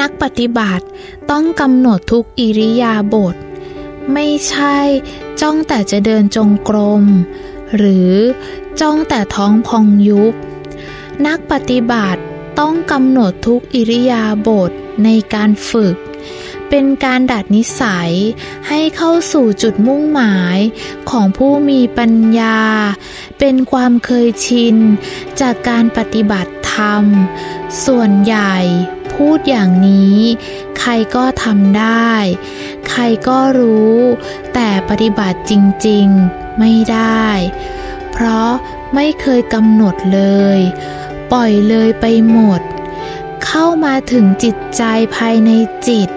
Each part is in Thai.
นักปฏิบัติต้องกำหนดทุกอิริยาบถไม่ใช่จ้องแต่จะเดินจงกรม หรือจ้องแต่ท้องพองยุบ นักปฏิบัติต้องกำหนดทุกอิริยาบถในการฝึก เป็นการดัดนิสัยให้เข้าสู่จุดมุ่งหมายของผู้มีปัญญา เป็นความเคยชินจากการปฏิบัติธรรม ส่วนใหญ่ พูดอย่างนี้ ใครก็ทำได้ ใครก็รู้ แต่ปฏิบัติจริงๆไม่ได้ เพราะไม่เคยกำหนดเลย ปล่อยเลยไปหมด เข้ามาถึงจิตใจภายในจิต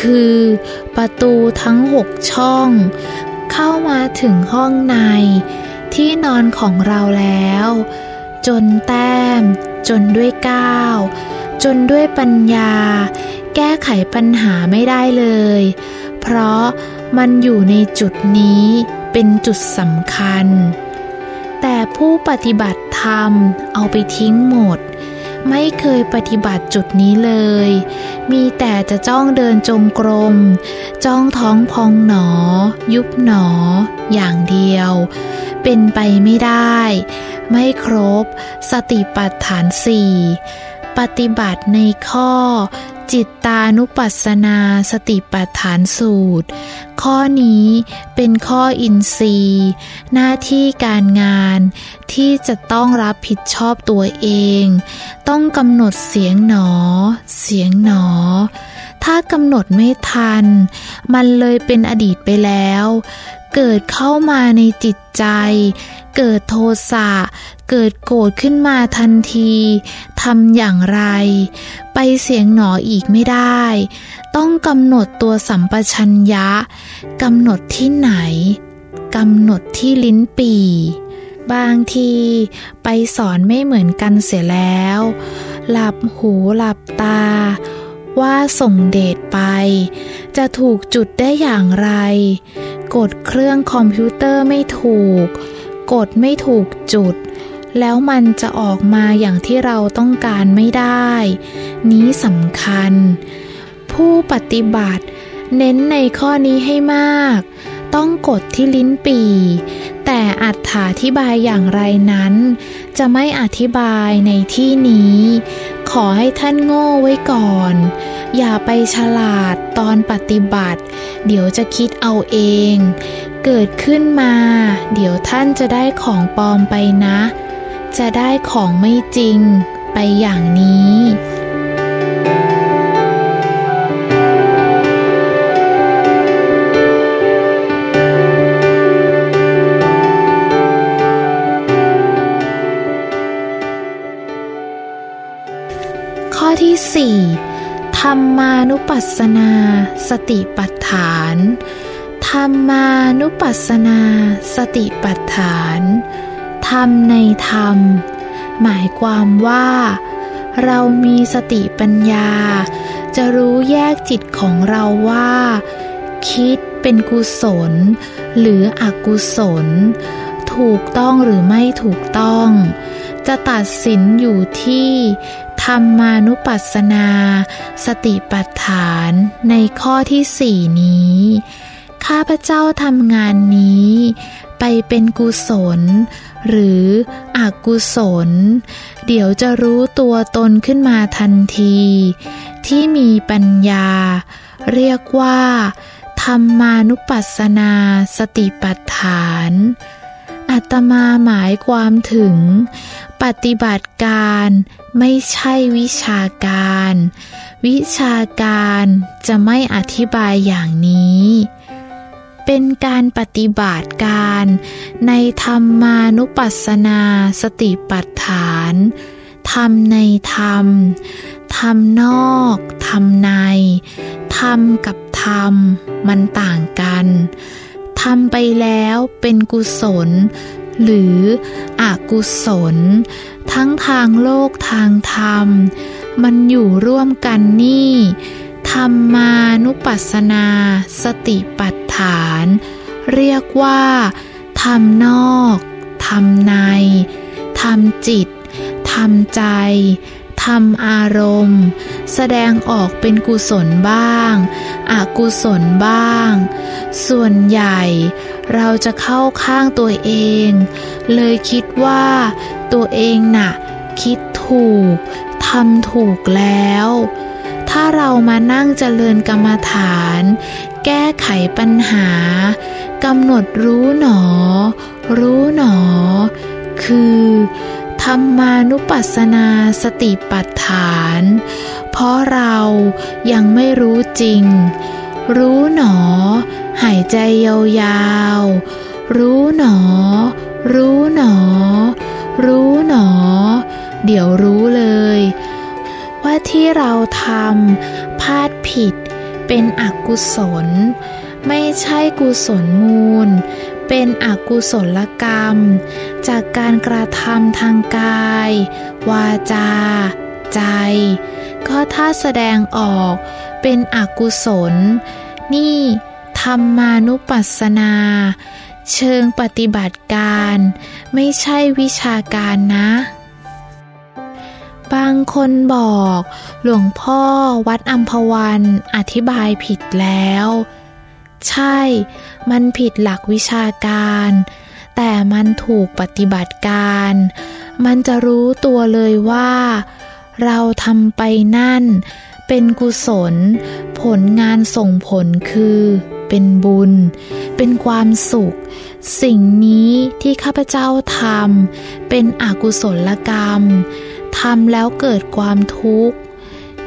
คือประตูทั้งหกช่อง เข้ามาถึงห้องใน ที่นอนของเราแล้ว จนแต้มจนด้วยก้าว จนด้วยปัญญา แก้ไขปัญหาไม่ได้เลย เพราะมันอยู่ในจุดนี้เป็นจุดสำคัญ แต่ผู้ปฏิบัติธรรมเอาไปทิ้งหมด ไม่เคยปฏิบัติจุดนี้เลย มีแต่จะจ้องเดินจงกรม จ้องท้องพองหนอ ยุบหนอ อย่างเดียว เป็นไปไม่ได้ ไม่ครบ สติปัฏฐานสี่ ปฏิบัติในข้อ จิตตานุปัสสนาสติปัฏฐานสูตร ข้อนี้เป็นข้ออินทรีย์ หน้าที่การงานที่จะต้องรับผิดชอบตัวเอง ต้องกำหนดเสียงหนอ เสียงหนอ ถ้ากำหนดไม่ทัน มันเลยเป็นอดีตไปแล้วเกิดเข้ามาในจิตใจ เกิดโทสะ เกิดโกรธขึ้นมาทันทีทำอย่างไร ไปเสียงหนออีกไม่ได้ ต้องกำหนดตัวสัมปชัญญะกำหนดที่ไหนกำหนดที่ลิ้นปีบางทีไปสอนไม่เหมือนกันเสียแล้ว หลับหูหลับตา ว่าส่งเดชไป จะถูกจุดได้อย่างไร กดเครื่องคอมพิวเตอร์ไม่ถูก กดไม่ถูกจุด แล้วมันจะออกมาอย่างที่เราต้องการไม่ได้ นี้สำคัญ ผู้ปฏิบัติ เน้นในข้อนี้ให้มาก ต้องกดที่ลิ้นปีแต่อัถาธิบายอย่างไรนั้น จะไม่อธิบายในที่นี้ ขอให้ท่านโง่ไว้ก่อน อย่าไปฉลาดตอนปฏิบัติ เดี๋ยวจะคิดเอาเอง เกิดขึ้นมา เดี๋ยวท่านจะได้ของปลอมไปนะ จะได้ของไม่จริงไปอย่างนี้ ข้อที่สี่ธรรมานุปัสสนาสติปัฏฐาน ธรรมานุปัสสนาสติปัฏฐาน ธรรมในธรรม หมายความว่า เรามีสติปัญญา จะรู้แยกจิตของเราว่า คิดเป็นกุศล หรืออกุศล ถูกต้องหรือไม่ถูกต้อง จะตัดสินอยู่ที่ธรรมานุปัสสนา สติปัฏฐานในข้อที่สี่นี้ ข้าพเจ้าทำงานนี้ ไปเป็นกุศล หรืออกุศล เดี๋ยวจะรู้ตัวตนขึ้นมาทันที ที่มีปัญญา เรียกว่าธรรมานุปัสสนาสติปัฏฐาน อัตมาหมายความถึง ปฏิบัติการไม่ใช่วิชาการ วิชาการจะไม่อธิบายอย่างนี้ เป็นการปฏิบัติการ ในธรรมานุปัสสนาสติปัฏฐาน ธรรมในธรรม ธรรมนอก ธรรมใน ธรรมกับธรรมมันต่างกันทำไปแล้วเป็นกุศล หรืออกุศล ทั้งทางโลกทางธรรม มันอยู่ร่วมกันนี่ ธรรมานุปัสสนา สติปัฏฐาน เรียกว่าทำนอกทำในทำจิตทำใจทำอารมณ์ แสดงออกเป็นกุศลบ้าง อกุศลบ้าง ส่วนใหญ่เราจะเข้าข้างตัวเอง เลยคิดว่าตัวเองน่ะ คิดถูกทำถูกแล้ว ถ้าเรามานั่งเจริญกรรมฐาน แก้ไขปัญหากำหนดรู้หนอ รู้หนอ คือธรรมานุปัสสนาสติปัฏฐาน เพราะเรายังไม่รู้จริง รู้หนอ หายใจยาวๆ รู้หนอ รู้หนอ รู้หนอ เดี๋ยวรู้เลย ว่าที่เราทำพลาดผิด เป็นอกุศล ไม่ใช่กุศลมูล เป็นอกุศลกรรม จากการกระทำทางกาย วาจา ใจ ก็ถ้าแสดงออกเป็นอกุศล นี่ธรรมานุปัสสนา เชิงปฏิบัติการ ไม่ใช่วิชาการนะ บางคนบอก หลวงพ่อวัดอัมพวันอธิบายผิดแล้ว ใช่ มันผิดหลักวิชาการ แต่มันถูกปฏิบัติการ มันจะรู้ตัวเลยว่า เราทำไปนั่น เป็นกุศล ผลงานส่งผลคือ เป็นบุญ เป็นความสุข สิ่งนี้ที่ข้าพเจ้าทำเป็นอกุศลกรรม ทำแล้วเกิดความทุกข์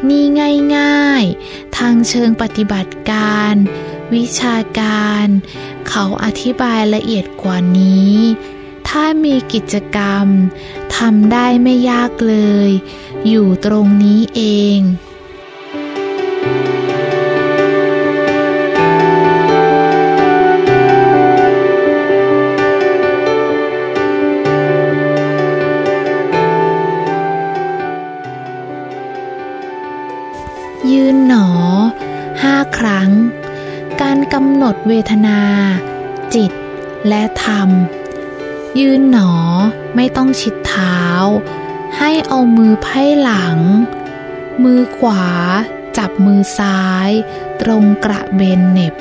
นี่ง่ายๆ ทางเชิงปฏิบัติการ วิชาการ เขาอธิบายละเอียดกว่านี้ ถ้ามีกิจกรรมทำได้ไม่ยากเลย อยู่ตรงนี้เอง ครั้ง การกำหนดเวทนา จิตและธรรม ยืนหนอไม่ต้องชิดเท้า ให้เอามือไพ่หลัง มือขวาจับมือซ้าย ตรงกระเบนเน็บ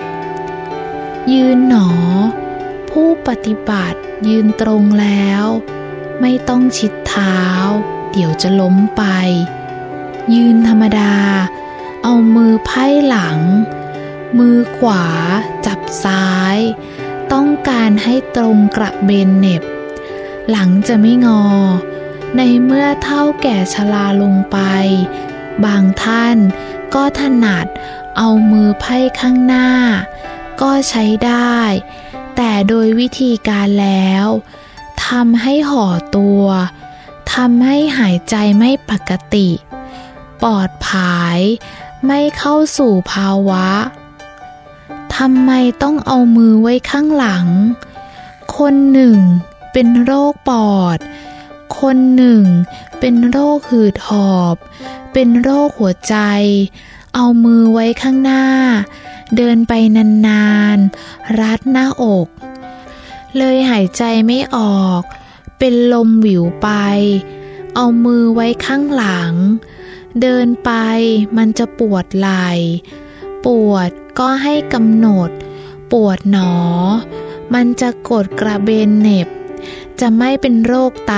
ยืนหนอ ผู้ปฏิบัติยืนตรงแล้ว ไม่ต้องชิดเท้า เดี๋ยวจะล้มไป ยืนธรรมดา เอามือไพ่หลัง มือขวาจับซ้าย ต้องการให้ตรงกระเบนเน็บ หลังจะไม่งอ ในเมื่อเท่าแก่ชราลงไป บางท่านก็ถนัดเอามือไพ่ข้างหน้า ก็ใช้ได้ แต่โดยวิธีการแล้วทำให้ห่อตัวทำให้หายใจไม่ปกติ ปอดผาย ไม่เข้าสู่ภาวะ ทำไมต้องเอามือไว้ข้างหลัง คนหนึ่งเป็นโรคปอด คนหนึ่งเป็นโรคหืดหอบ เป็นโรคหัวใจ เอามือไว้ข้างหน้า เดินไปนานๆ รัดหน้าอก เลยหายใจไม่ออก เป็นลมหวิวไป เอามือไว้ข้างหลัง เดินไปมันจะปวดไหล่ปวดก็ให้กำหนด ปวดหนอ มันจะกดกระเบนเน็บ จะไม่เป็นโรคไต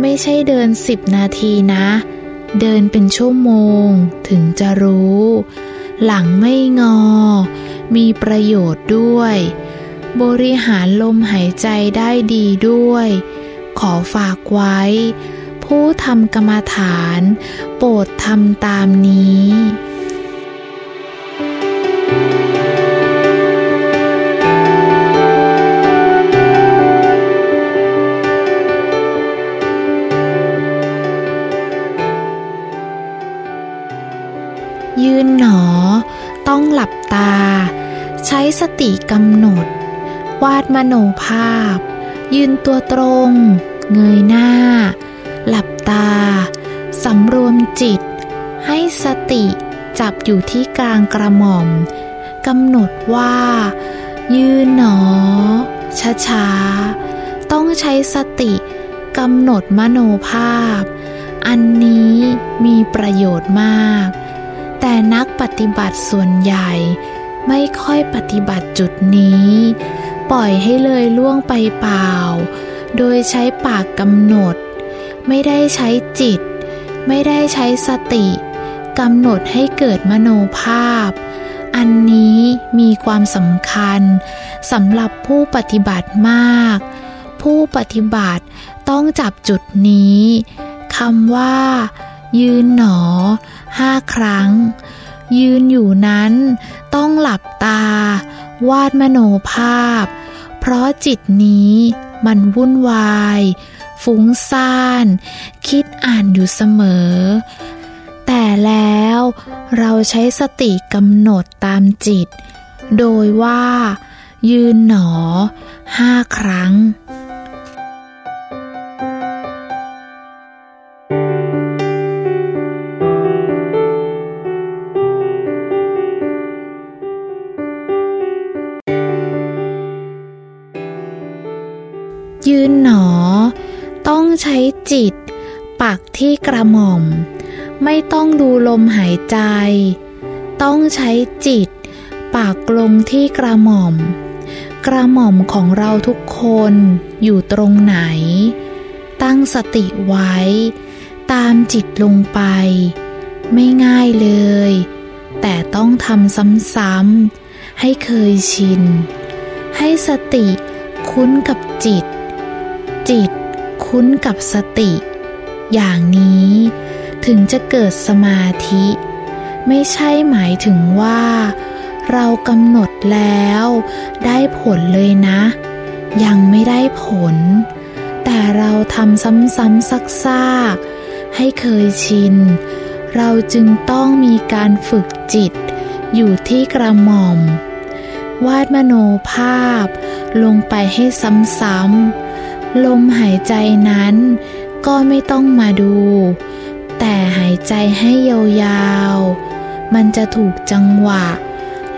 ไม่ใช่เดินสิบนาทีนะ เดินเป็นชั่วโมงถึงจะรู้ หลังไม่งอ มีประโยชน์ด้วย บริหารลมหายใจได้ดีด้วย ขอฝากไว้ ผู้ทำกรรมฐาน โปรดทำตามนี้ยืนหนอ ต้องหลับตา ใช้สติกำหนด วาดมโนภาพ ยืนตัวตรง เงยหน้า หลับตา สำรวมจิต ให้สติจับอยู่ที่กลางกระหม่อมกำหนดว่า ยืนหนอ ช้าๆ ต้องใช้สติกำหนดมโนภาพ อันนี้มีประโยชน์มาก แต่นักปฏิบัติส่วนใหญ่ไม่ค่อยปฏิบัติจุดนี้ ปล่อยให้เลยล่วงไปเปล่า โดยใช้ปากกำหนด ไม่ได้ใช้จิต ไม่ได้ใช้สติกำหนดให้เกิดมโนภาพ อันนี้มีความสำคัญสำหรับผู้ปฏิบัติมาก ผู้ปฏิบัติต้องจับจุดนี้คำว่า ยืนหนอห้าครั้ง ยืนอยู่นั้นต้องหลับตา วาดมโนภาพ เพราะจิตนี้มันวุ่นวาย ฟุ้งซ่าน คิดอ่านอยู่เสมอ แต่แล้วเราใช้สติกำหนดตามจิต โดยว่า ยืนหนอห้าครั้งยืนหนอ ใช้จิต ปักที่กระหม่อม ไม่ต้องดูลมหายใจ ต้องใช้จิต ปักลงที่กระหม่อม กระหม่อมของเราทุกคนอยู่ตรงไหน ตั้งสติไว้ ตามจิตลงไป ไม่ง่ายเลย แต่ต้องทำซ้ำๆให้เคยชิน ให้สติคุ้นกับจิต จิต คุ้นกับสติ อย่างนี้ถึงจะเกิดสมาธิ ไม่ใช่หมายถึงว่า เรากำหนดแล้ว ได้ผลเลยนะ ยังไม่ได้ผล แต่เราทำซ้ำๆซักๆให้เคยชิน เราจึงต้องมีการฝึกจิต อยู่ที่กระหม่อม วาดมโนภาพ ลงไปให้ซ้ำๆ ลมหายใจนั้นก็ไม่ต้องมาดู แต่หายใจให้ยาวๆ มันจะถูกจังหวะ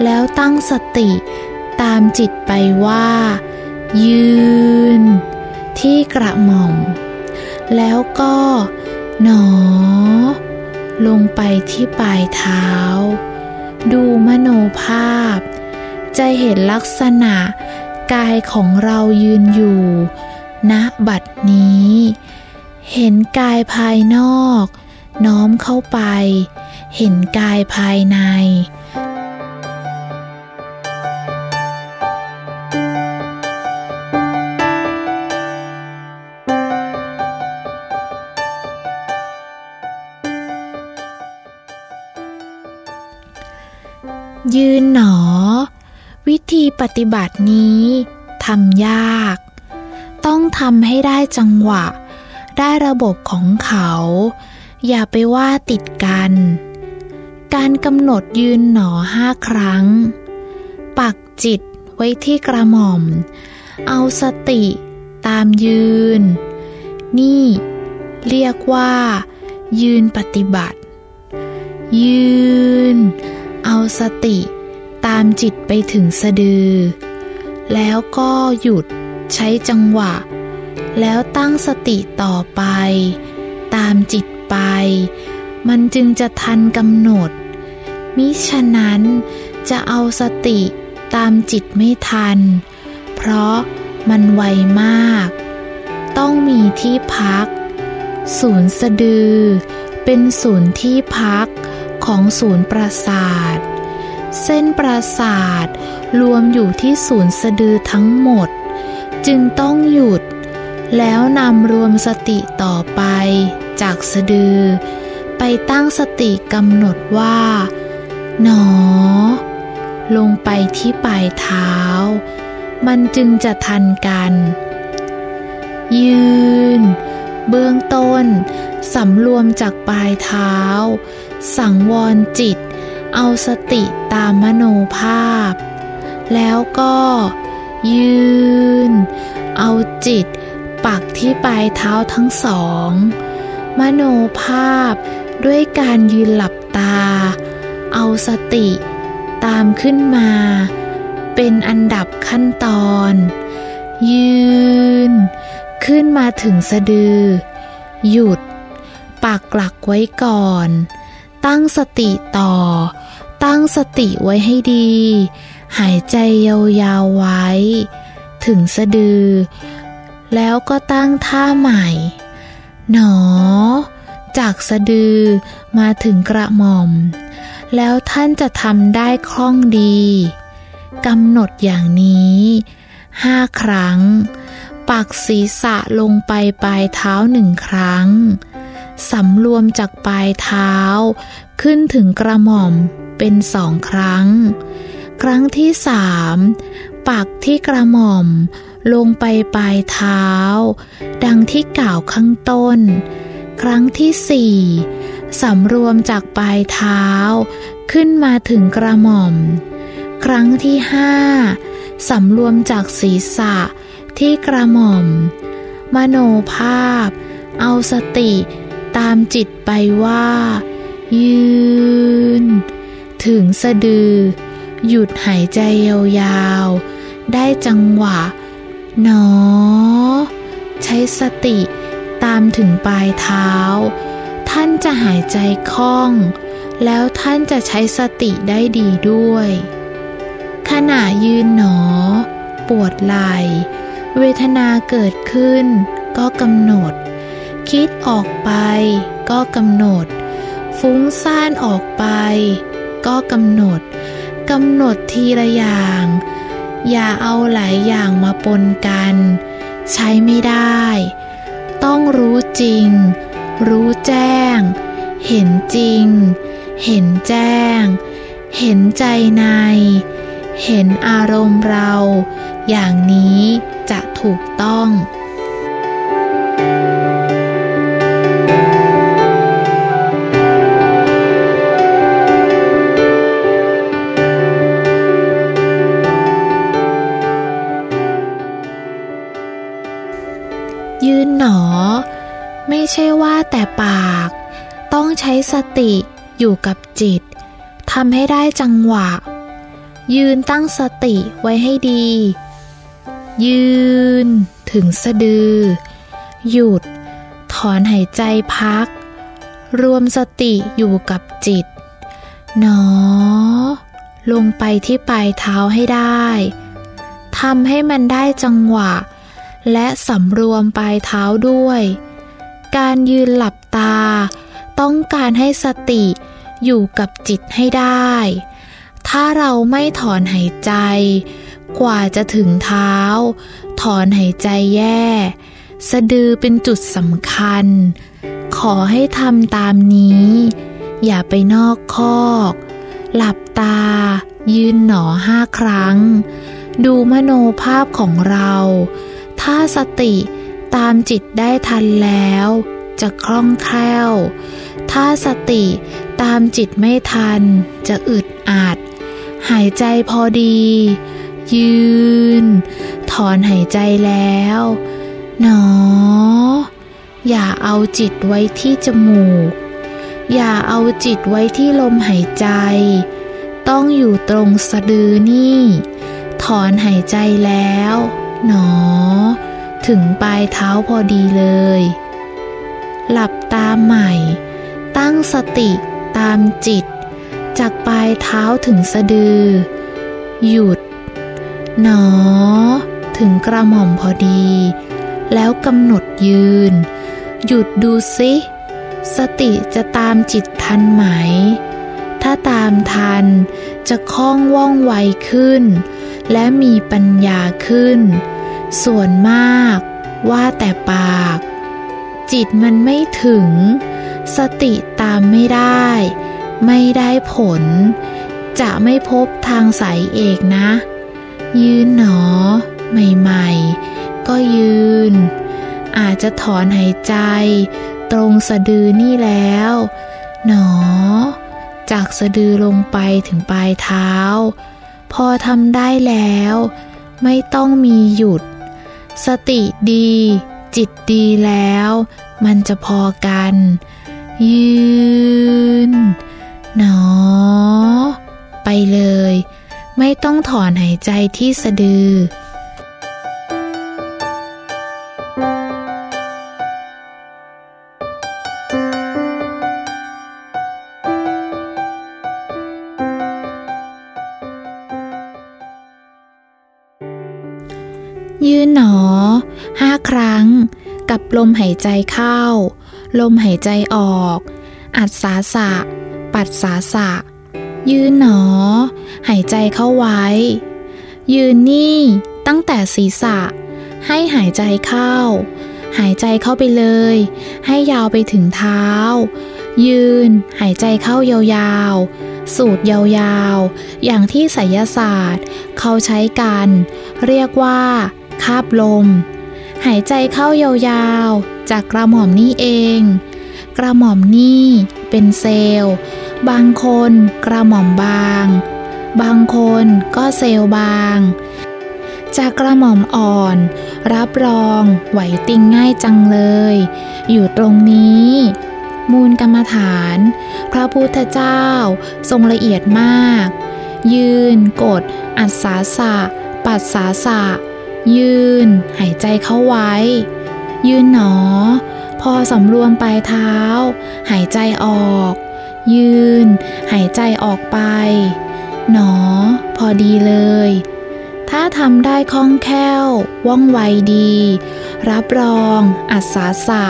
แล้วตั้งสติตามจิตไปว่า ยืน ที่กระหม่อม แล้วก็หนอ ลงไปที่ปลายเท้า ดูมโนภาพ จะเห็นลักษณะกายของเรายืนอยู่ ณบัดนี้ เห็นกายภายนอก น้อมเข้าไป เห็นกายภายใน ยืนหนอ วิธีปฏิบัตินี้ทำยาก ต้องทำให้ได้จังหวะ ได้ระบบของเขา อย่าไปว่าติดกัน การกำหนดยืนหนอห้าครั้ง ปักจิตไว้ที่กระหม่อม เอาสติตามยืน นี่เรียกว่า ยืนปฏิบัติ ยืน เอาสติตามจิตไปถึงสะดือ แล้วก็หยุด ใช้จังหวะ แล้วตั้งสติต่อไป ตามจิตไป มันจึงจะทันกำหนด มิฉะนั้นจะเอาสติตามจิตไม่ทัน เพราะมันไวมาก ต้องมีที่พัก ศูนย์สะดือ เป็นศูนย์ที่พักของศูนย์ประสาท เส้นประสาทรวมอยู่ที่ศูนย์สะดือทั้งหมด จึงต้องหยุด แล้วนำรวมสติต่อไป จากสะดือ ไปตั้งสติกำหนดว่า หนอ ลงไปที่ปลายเท้า มันจึงจะทันกัน ยืน เบื้องต้นสำรวมจากปลายเท้า สังวรจิต เอาสติตามมโนภาพ แล้วก็ ยืน เอาจิต ปักที่ปลายเท้าทั้งสอง มโนภาพด้วยการยืนหลับตา เอาสติ ตามขึ้นมา เป็นอันดับขั้นตอน ยืน ขึ้นมาถึงสะดือ หยุด ปักหลักไว้ก่อน ตั้งสติต่อ ตั้งสติไว้ให้ดี หายใจยาวๆไว้ ถึงสะดือ แล้วก็ตั้งท่าใหม่ หนอ จากสะดือมาถึงกระหม่อม แล้วท่านจะทำได้คล่องดีกำหนดอย่างนี้ห้าครั้ง ปักศีรษะลงไปปลายเท้าหนึ่งครั้ง สำรวมจากปลายเท้า ขึ้นถึงกระหม่อมเป็นสองครั้ง ครั้งที่สามปักที่กระหม่อม ลงไปปลายเท้า ดังที่กล่าวข้างต้น ครั้งที่สี่สำรวมจากปลายเท้า ขึ้นมาถึงกระหม่อม ครั้งที่ห้าสำรวมจากศีรษะที่กระหม่อม มโนภาพ เอาสติตามจิตไปว่า ยืน ถึงสะดือ หยุดหายใจยาวๆ ได้จังหวะหนอ ใช้สติตามถึงปลายเท้า ท่านจะหายใจคล่อง แล้วท่านจะใช้สติได้ดีด้วย ขณะยืนหนอ ปวดไหล่เวทนาเกิดขึ้น ก็กำหนด คิดออกไป ก็กำหนด ฟุ้งซ่านออกไป ก็กำหนด กำหนดทีละอย่าง อย่าเอาหลายอย่างมาปนกัน ใช้ไม่ได้ ต้องรู้จริง รู้แจ้ง เห็นจริง เห็นแจ้ง เห็นใจใน เห็นอารมณ์เรา อย่างนี้จะถูกต้อง นหนอ ไม่ใช่ว่าแต่ปาก ต้องใช้สติอยู่กับจิตทำให้ได้จังหวะ ยืนตั้งสติไว้ให้ดี ยืน ถึงสะดือ หยุด ถอนหายใจพัก รวมสติอยู่กับจิต หนอ ลงไปที่ปลายเท้าให้ได้ทำให้มันได้จังหวะ และสำรวมปลายเท้าด้วย การยืนหลับตา ต้องการให้สติอยู่กับจิตให้ได้ ถ้าเราไม่ถอนหายใจ กว่าจะถึงเท้า ถอนหายใจแย่ สะดือเป็นจุดสำคัญ ขอให้ทำตามนี้ อย่าไปนอกคอก หลับตา ยืนหนอห้าครั้ง ดูมโนภาพของเรา ถ้าสติตามจิตได้ทันแล้ว จะคล่องแคล่ว ถ้าสติตามจิตไม่ทัน จะอึดอัด หายใจพอดี ยืน ถอนหายใจแล้ว หนอ อย่าเอาจิตไว้ที่จมูก อย่าเอาจิตไว้ที่ลมหายใจ ต้องอยู่ตรงสะดือนี่ ถอนหายใจแล้ว หนอ ถึงปลายเท้าพอดีเลย หลับตาใหม่ ตั้งสติตามจิต จากปลายเท้าถึงสะดือ หยุด หนอ ถึงกระหม่อมพอดี แล้วกำหนดยืน หยุดดูซิสติจะตามจิตทันไหม ถ้าตามทันจะคล่องว่องไวขึ้น และมีปัญญาขึ้น ส่วนมาก ว่าแต่ปาก จิตมันไม่ถึง สติตามไม่ได้ ไม่ได้ผล จะไม่พบทางสายเอกนะ ยืนหนอ ใหม่ๆ ก็ยืน อาจจะถอนหายใจ ตรงสะดือนี่แล้ว หนอ จากสะดือลงไปถึงปลายเท้า พอทำได้แล้ว ไม่ต้องมีหยุด สติดี จิตดีแล้ว มันจะพอกัน ยืน หนอ ไปเลย ไม่ต้องถอนหายใจที่สะดือ ยืนหนอห้าครั้ง กับลมหายใจเข้า ลมหายใจออก อัดสาสะ ปัดสาสะ ยืนหนอ หายใจเข้าไว้ ยืนนี่ตั้งแต่ศีรษะ ให้หายใจเข้า หายใจเข้าไปเลย ให้ยาวไปถึงเท้า ยืน หายใจเข้ายาวๆ สูดยาวๆ อย่างที่ไสยศาสตร์ เขาใช้กัน เรียกว่า คาบลม หายใจเข้ายาวๆ จากกระหม่อมนี่เอง กระหม่อมนี่เป็นเซลล์ บางคนกระหม่อมบาง บางคนก็เซลล์บาง จากกระหม่อมอ่อน รับรองไหวติงง่ายจังเลย อยู่ตรงนี้มูลกรรมฐาน พระพุทธเจ้า ทรงละเอียดมาก ยืน กด อัศสาสะ ปัดสาสะ ยืน หายใจเข้าไว้ ยืนหนอ พอสำรวมปลายเท้า หายใจออก ยืน หายใจออกไป หนอ พอดีเลย ถ้าทำได้คล่องแคล่ว ว่องไวดี รับรอง อัศาสะ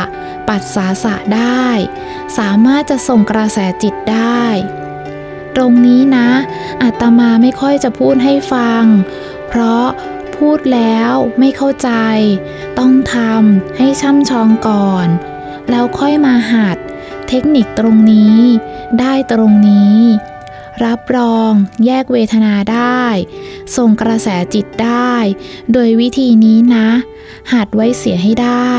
ปัดสาสะได้ สามารถจะส่งกระแสจิตได้ตรงนี้นะอาตมาไม่ค่อยจะพูดให้ฟัง เพราะ พูดแล้วไม่เข้าใจ ต้องทำให้ช่ำชองก่อน แล้วค่อยมาหัด เทคนิคตรงนี้ ได้ตรงนี้ รับรองแยกเวทนาได้ ส่งกระแสจิตได้ โดยวิธีนี้นะ หัดไว้เสียให้ได้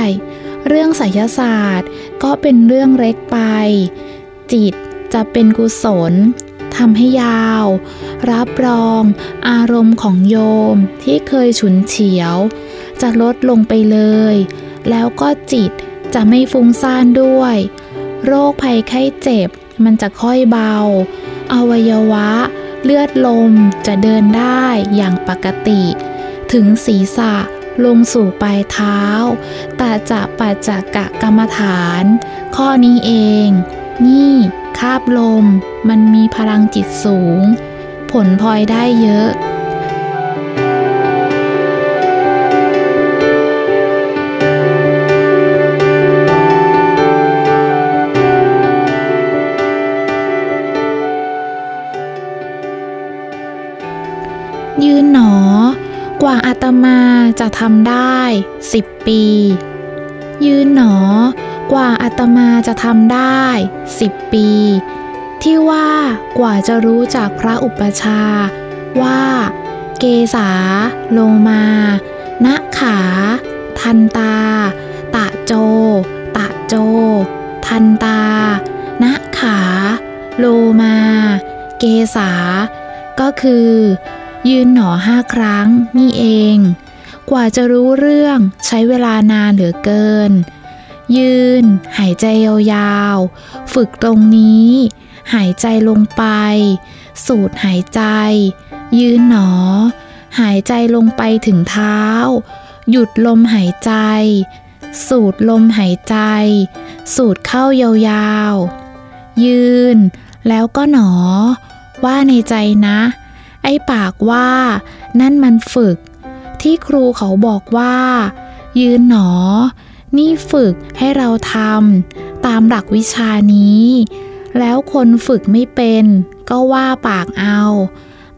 เรื่องไสยศาสตร์ก็เป็นเรื่องเล็กไป จิตจะเป็นกุศล ทำให้ยาว รับรองอารมณ์ของโยมที่เคยฉุนเฉียว จะลดลงไปเลย แล้วก็จิตจะไม่ฟุ้งซ่านด้วย โรคภัยไข้เจ็บมันจะค่อยเบา อวัยวะ เลือดลมจะเดินได้อย่างปกติ ถึงศีรษะลงสู่ปลายเท้าตาจะปัจจกะกรรมฐาน ข้อนี้เอง นี่คาบลม มันมีพลังจิตสูง ผลพลอยได้เยอะ ยืนหนอ กว่าอาตมาจะทำได้สิบปี ยืนหนอ กว่าอาตมาจะทำได้สิบปี ที่ว่ากว่าจะรู้จากพระอุปชา ว่า เกษาโลมาณขา ทันตา ตะโจ ตะโจ ทันตาณขา โลมา เกษา ก็คือ ยืนหนอห้าครั้งนี่เอง กว่าจะรู้เรื่องใช้เวลานานเหลือเกิน ยืน หายใจยาวๆ ฝึกตรงนี้ หายใจลงไป สูดหายใจ ยืนหนอ หายใจลงไปถึงเท้า หยุดลมหายใจ สูดลมหายใจ สูดเข้ายาวๆ ยืน แล้วก็หนอ ว่าในใจนะ ไอ้ปากว่า นั่นมันฝึก ที่ครูเขาบอกว่า ยืนหนอ นี่ฝึกให้เราทำตามหลักวิชานี้ แล้วคนฝึกไม่เป็น ก็ว่าปากเอา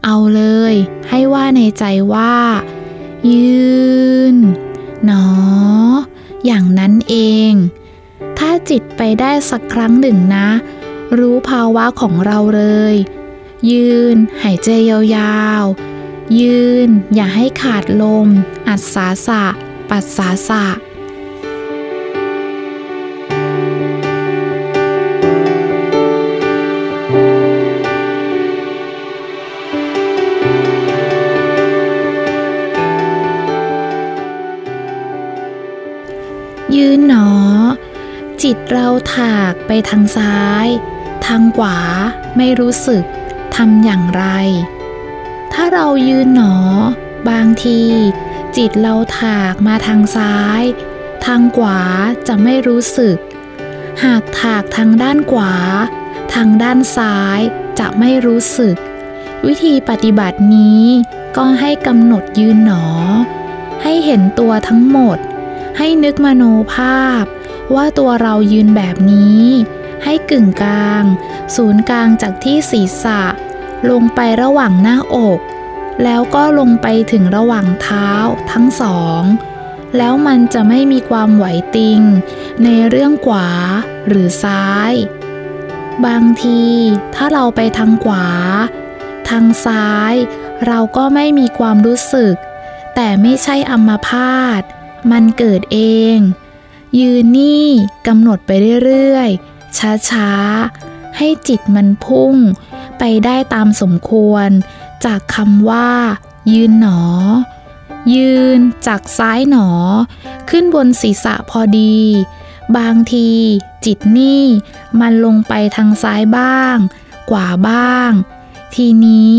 เอาเลย ให้ว่าในใจว่า ยืนหนอ อย่างนั้นเอง ถ้าจิตไปได้สักครั้งหนึ่งนะ รู้ภาวะของเราเลย ยืน หายใจยาวๆยืน อย่าให้ขาดลม อัดสาสะ ปัดสาสะ จิตเราถากไปทางซ้าย ทางขวาไม่รู้สึกทำอย่างไร ถ้าเรายืนหนอ บางที จิตเราถากมาทางซ้าย ทางขวาจะไม่รู้สึก หากถากทางด้านขวา ทางด้านซ้ายจะไม่รู้สึก วิธีปฏิบัตินี้ก็ให้กำหนดยืนหนอ ให้เห็นตัวทั้งหมด ให้นึกมโนภาพ ว่าตัวเรายืนแบบนี้ ให้กึ่งกลาง ศูนย์กลางจากที่ศีรษะ ลงไประหว่างหน้าอก แล้วก็ลงไปถึงระหว่างเท้าทั้งสอง แล้วมันจะไม่มีความไหวติง ในเรื่องขวาหรือซ้าย บางทีถ้าเราไปทางขวา ทางซ้าย เราก็ไม่มีความรู้สึก แต่ไม่ใช่อัมพาตมันเกิดเอง ยืนนี่กำหนดไปเรื่อยๆ ช้าๆ ให้จิตมันพุ่ง ไปได้ตามสมควร จากคำว่า ยืนหนอ ยืนจากซ้ายหนอ ขึ้นบนศีรษะพอดี บางทีจิตนี่มันลงไปทางซ้ายบ้าง กว่าบ้าง ทีนี้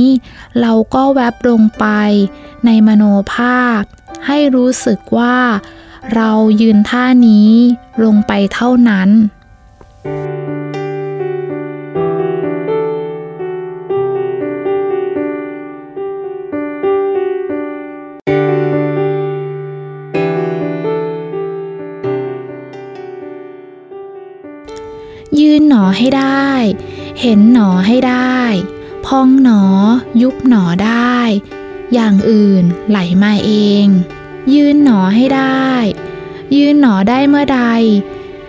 เราก็แวบลงไปในมโนภาพ ให้รู้สึกว่า เรายืนท่านี้ลงไปเท่านั้น ยืนหนอให้ได้ เห็นหนอให้ได้ พองหนอยุบหนอได้ อย่างอื่นไหลมาเอง ยืนหนอให้ได้ ยืนหนอได้เมื่อใด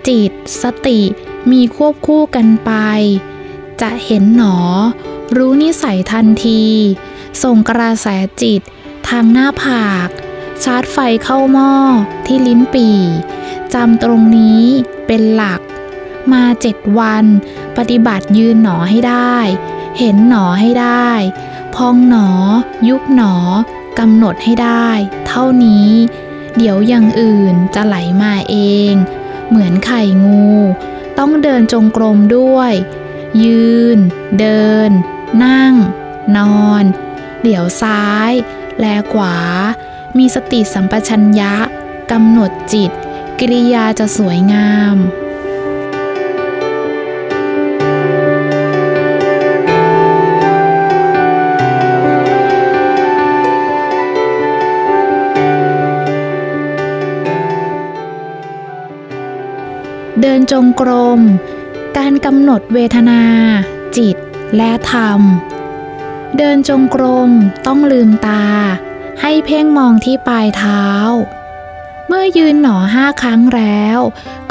จิตสติมีควบคู่กันไป จะเห็นหนอ รู้นิสัยทันที ส่งกระแสจิตทางหน้าผาก ชาร์จไฟเข้าหม้อที่ลิ้นปี่จำตรงนี้เป็นหลัก มาเจ็ดวัน ปฏิบัติยืนหนอให้ได้ เห็นหนอให้ได้ พองหนอ ยุบหนอกำหนดให้ได้ ท่านี้ เดี๋ยวอย่างอื่นจะไหลมาเอง เหมือนไข่งู ต้องเดินจงกรมด้วย ยืน เดิน นั่ง นอน เดี๋ยวซ้าย แลขวา มีสติสัมปชัญญะกำหนดจิต กิริยาจะสวยงาม เดินจงกรม การกำหนดเวทนา จิต และธรรม เดินจงกรมต้องลืมตา ให้เพ่งมองที่ปลายเท้า เมื่อยืนหนอห้าครั้งแล้ว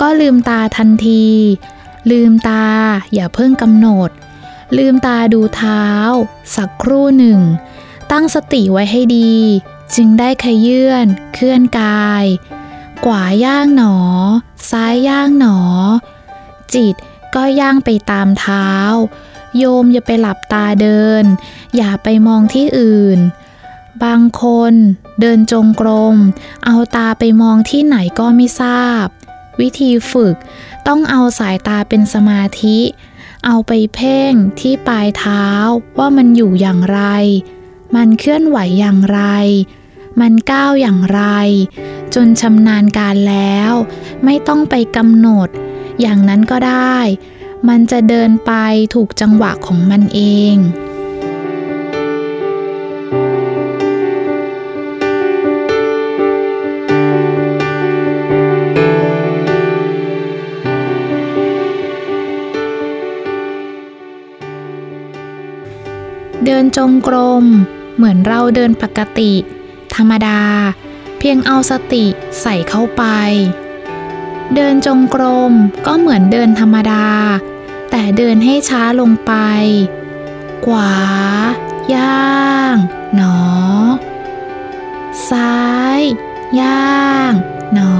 ก็ลืมตาทันที ลืมตาอย่าเพิ่งกำหนด ลืมตาดูเท้า สักครู่หนึ่ง ตั้งสติไว้ให้ดี จึงได้ขยื่นเคลื่อนกาย ขวาย่างหนอ ซ้ายย่างหนอ จิตก็ย่างไปตามเท้า โยมอย่าไปหลับตาเดิน อย่าไปมองที่อื่น บางคนเดินจงกรม เอาตาไปมองที่ไหนก็ไม่ทราบ วิธีฝึกต้องเอาสายตาเป็นสมาธิ เอาไปเพ่งที่ปลายเท้าว่ามันอยู่อย่างไร มันเคลื่อนไหวอย่างไร มันก้าวอย่างไร จนชำนาญการแล้ว ไม่ต้องไปกำหนด อย่างนั้นก็ได้ มันจะเดินไปถูกจังหวะของมันเองเดินจงกรม เหมือนเราเดินปกติ ธรรมดา เพียงเอาสติใส่เข้าไป เดินจงกรมก็เหมือนเดินธรรมดา แต่เดินให้ช้าลงไป ขวา ย่าง หนอ ซ้าย ย่าง หนอ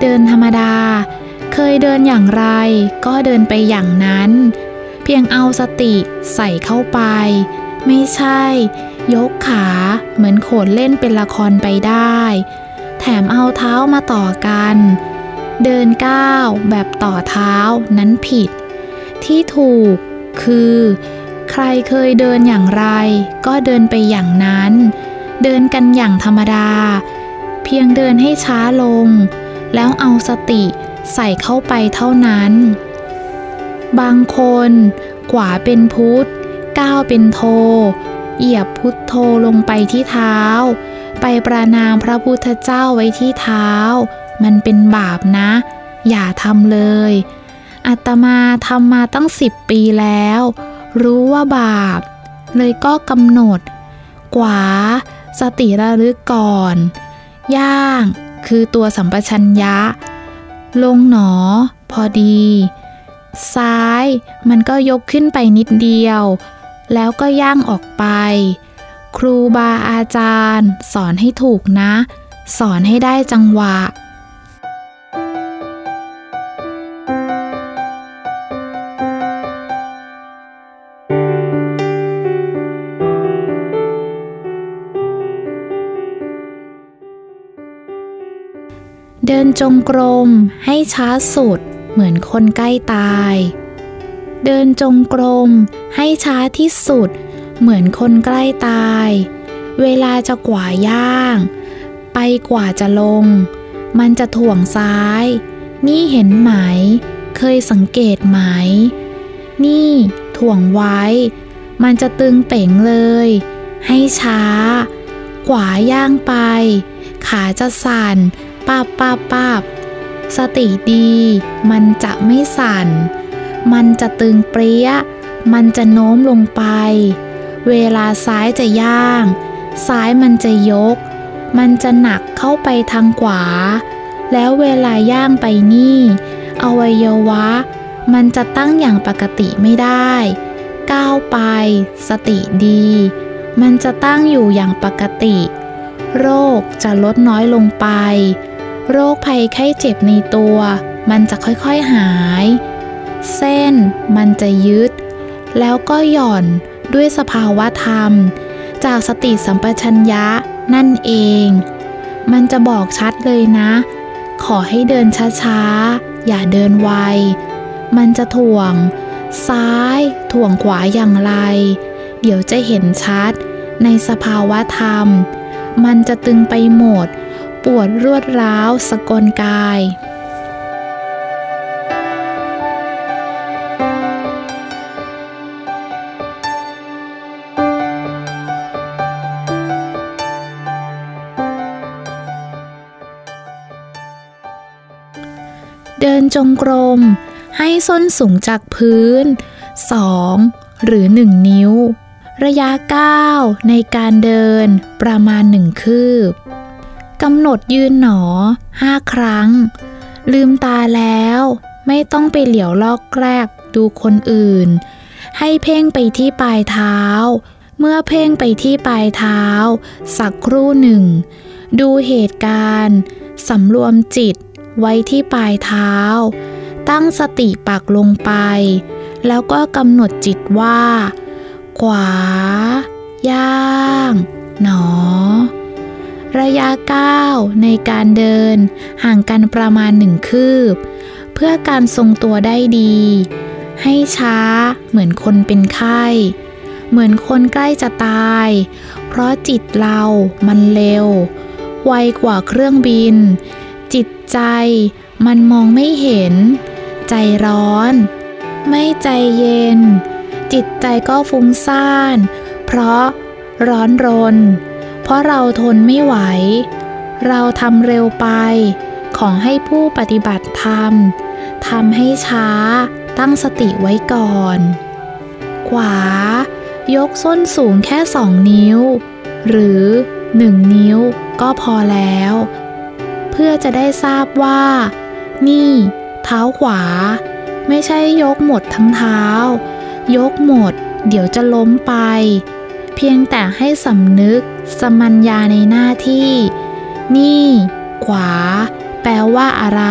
เดินธรรมดา เคยเดินอย่างไรก็เดินไปอย่างนั้น เพียงเอาสติใส่เข้าไป ไม่ใช่ ยกขาเหมือนโขนเล่นเป็นละครไปได้ แถมเอาเท้ามาต่อกัน เดินก้าวแบบต่อเท้านั้นผิด ที่ถูกคือ ใครเคยเดินอย่างไร ก็เดินไปอย่างนั้น เดินกันอย่างธรรมดา เพียงเดินให้ช้าลง แล้วเอาสติใส่เข้าไปเท่านั้น บางคนขวาเป็นพุทธก้าวเป็นโท เหยียบพุทโธลงไปที่เท้า ไปประนามพระพุทธเจ้าไว้ที่เท้า มันเป็นบาปนะ อย่าทำเลยอาตมาทำมาตั้งสิบปีแล้ว รู้ว่าบาป เลยก็กำหนด กวา สติระลึกก่อน ย่าง คือตัวสัมปชัญญะ ลงหนอ พอดี ซ้าย มันก็ยกขึ้นไปนิดเดียว แล้วก็ย่างออกไป ครูบาอาจารย์ สอนให้ถูกนะ สอนให้ได้จังหวะ เดินจงกรมให้ช้าสุดเหมือนคนใกล้ตาย เดินจงกรมให้ช้าที่สุด เหมือนคนใกล้ตาย เวลาจะกว่าย่าง ไปกว่าจะลง มันจะถ่วงซ้าย นี่เห็นไหม เคยสังเกตไหม นี่ถ่วงไว้ มันจะตึงเป่งเลย ให้ช้า กว่าย่างไป ขาจะสั่นป้าป้าป้าสติดี มันจะไม่สั่น มันจะตึงเปรี้ย มันจะโน้มลงไป เวลาซ้ายจะย่าง ซ้ายมันจะยก มันจะหนักเข้าไปทางขวา แล้วเวลาย่างไปนี่ อวัยวะ มันจะตั้งอย่างปกติไม่ได้ ก้าวไป สติดี มันจะตั้งอยู่อย่างปกติ โรคจะลดน้อยลงไป โรคภัยไข้เจ็บในตัว มันจะค่อยๆหาย เส้นมันจะยึด แล้วก็หย่อนด้วยสภาวะธรรม จากสติสัมปชัญญะนั่นเอง มันจะบอกชัดเลยนะ ขอให้เดินช้าๆ อย่าเดินไว มันจะถ่วง ซ้ายถ่วงขวาอย่างไร เดี๋ยวจะเห็นชัดในสภาวะธรรม มันจะตึงไปหมด ปวดรวดร้าวสกลกาย จงกรม ให้ส้นสูงจากพื้น 2 หรือ 1 นิ้ว ระยะก้าวในการเดินประมาณ 1 คืบกำหนดยืนหนอห้าครั้ง ลืมตาแล้วไม่ต้องไปเหลียวลอกแกรกดูคนอื่น ให้เพ่งไปที่ปลายเท้า เมื่อเพ่งไปที่ปลายเท้า สักครู่หนึ่ง ดูเหตุการณ์สำรวมจิต ไว้ที่ปลายเท้า ตั้งสติปักลงไป แล้วก็กำหนดจิตว่า ขวา ย่าง หนอ ระยะก้าวในการเดิน ห่างกันประมาณหนึ่งคืบ เพื่อการทรงตัวได้ดี ให้ช้าเหมือนคนเป็นไข้เหมือนคนใกล้จะตาย เพราะจิตเรามันเร็ว ไวกว่าเครื่องบิน จิตใจมันมองไม่เห็น ใจร้อน ไม่ใจเย็น จิตใจก็ฟุ้งซ่าน เพราะร้อนรน เพราะเราทนไม่ไหว เราทำเร็วไป ขอให้ผู้ปฏิบัติธรรมทำให้ช้าตั้งสติไว้ก่อน ขวา ยกส้นสูงแค่สองนิ้ว หรือหนึ่งนิ้วก็พอแล้ว พื่อจะได้ทราบว่า นี่ เท้าขวา ไม่ใช่ยกหมดทั้งเท้า ยกหมด เดี๋ยวจะล้มไป เพียงแต่ให้สำนึก สมัญญาในหน้าที่ นี่ ขวา แปลว่าอะไร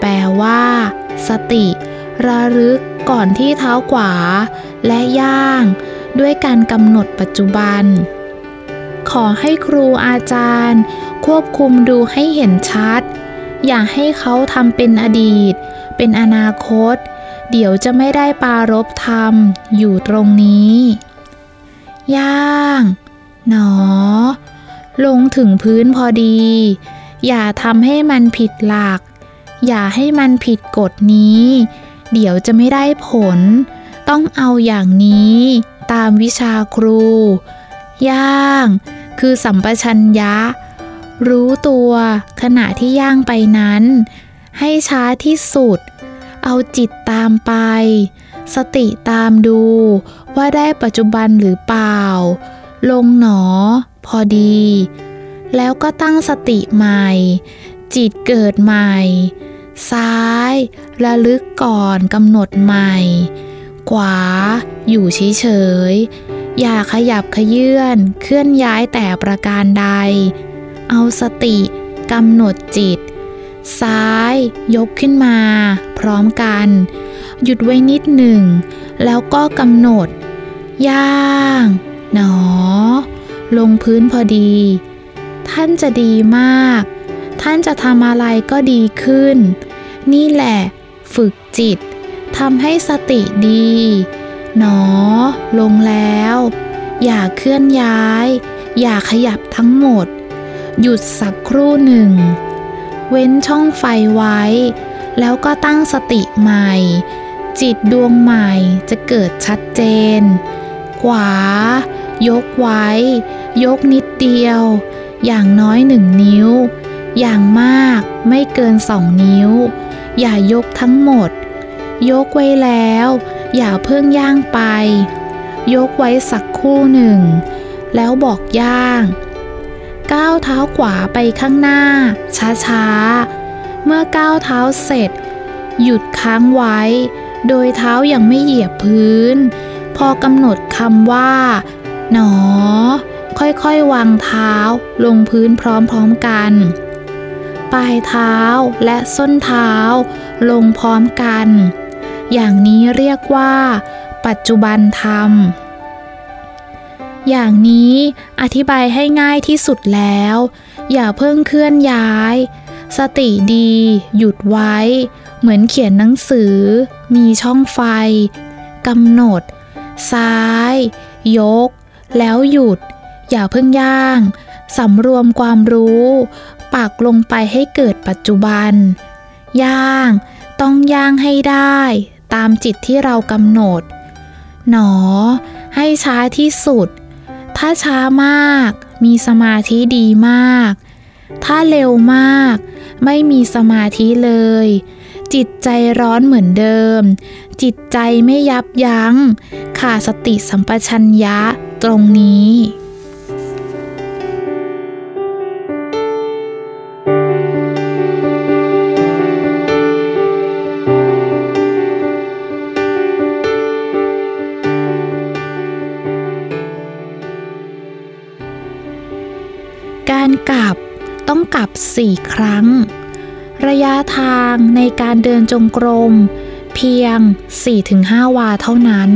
แปลว่า สติ ระลึกก่อนที่เท้าขวา และย่าง ด้วยการกำหนดปัจจุบัน ขอให้ครูอาจารย์ ควบคุมดูให้เห็นชัด อย่าให้เขาทำเป็นอดีต เป็นอนาคต เดี๋ยวจะไม่ได้ปารบธรรม อยู่ตรงนี้ ย่าง หนอ ลงถึงพื้นพอดี อย่าทำให้มันผิดหลัก อย่าให้มันผิดกฎนี้ เดี๋ยวจะไม่ได้ผล ต้องเอาอย่างนี้ตามวิชาครู ย่าง คือสัมปชัญญะ รู้ตัวขณะที่ย่างไปนั้น ให้ช้าที่สุด เอาจิตตามไป สติตามดูว่าได้ปัจจุบันหรือเปล่า ลงหนอ พอดี แล้วก็ตั้งสติใหม่ จิตเกิดใหม่ ซ้ายระลึกก่อนกำหนดใหม่ ขวา อยู่เฉยๆอย่าขยับขยื่นเคลื่อนย้ายแต่ประการใด เอาสติกำหนดจิต ซ้ายยกขึ้นมา พร้อมกัน หยุดไว้นิดหนึ่ง แล้วก็กำหนด ย่างหนอ ลงพื้นพอดี ท่านจะดีมาก ท่านจะทำอะไรก็ดีขึ้น นี่แหละ ฝึกจิตทำให้สติดี หนอ ลงแล้ว อย่าเคลื่อนย้าย อย่าขยับทั้งหมด หยุดสักครู่หนึ่ง เว้นช่องไฟไว้ แล้วก็ตั้งสติใหม่ จิตดวงใหม่จะเกิดชัดเจน ขวา ยกไว้ ยกนิดเดียว อย่างน้อยหนึ่งนิ้ว อย่างมากไม่เกินสองนิ้ว อย่ายกทั้งหมด ยกไว้แล้ว อย่าเพิ่งย่างไป ยกไว้สักคู่หนึ่ง แล้วบอกย่าง ก้าวเท้าขวาไปข้างหน้า ช้าๆ เมื่อก้าวเท้าเสร็จ หยุดค้างไว้ โดยเท้ายังไม่เหยียบพื้น พอกำหนดคำว่า หนอ ค่อยๆ วางเท้าลงพื้นพร้อมๆกัน ปลายเท้าและส้นเท้า ลงพร้อมกัน อย่างนี้เรียกว่า ปัจจุบันธรรม อย่างนี้อธิบายให้ง่ายที่สุดแล้ว อย่าเพิ่งเคลื่อนย้าย สติดี หยุดไว้ เหมือนเขียนหนังสือ มีช่องไฟกำหนด ซ้าย ยก แล้วหยุด อย่าเพิ่งย่างสำรวมความรู้ ปักลงไปให้เกิดปัจจุบัน ย่าง ต้องย่างให้ได้ ตามจิตที่เรากำหนด หนอ ให้ช้าที่สุด ถ้าช้ามาก มีสมาธิดีมาก ถ้าเร็วมาก ไม่มีสมาธิเลย จิตใจร้อนเหมือนเดิม จิตใจไม่ยับยัง้ง ขาดสติสัมปชัญญะตรงนี้ ต้องกลับสี่ครั้ง ระยะทางในการเดินจงกรม เพียง 4-5 วาเท่านั้น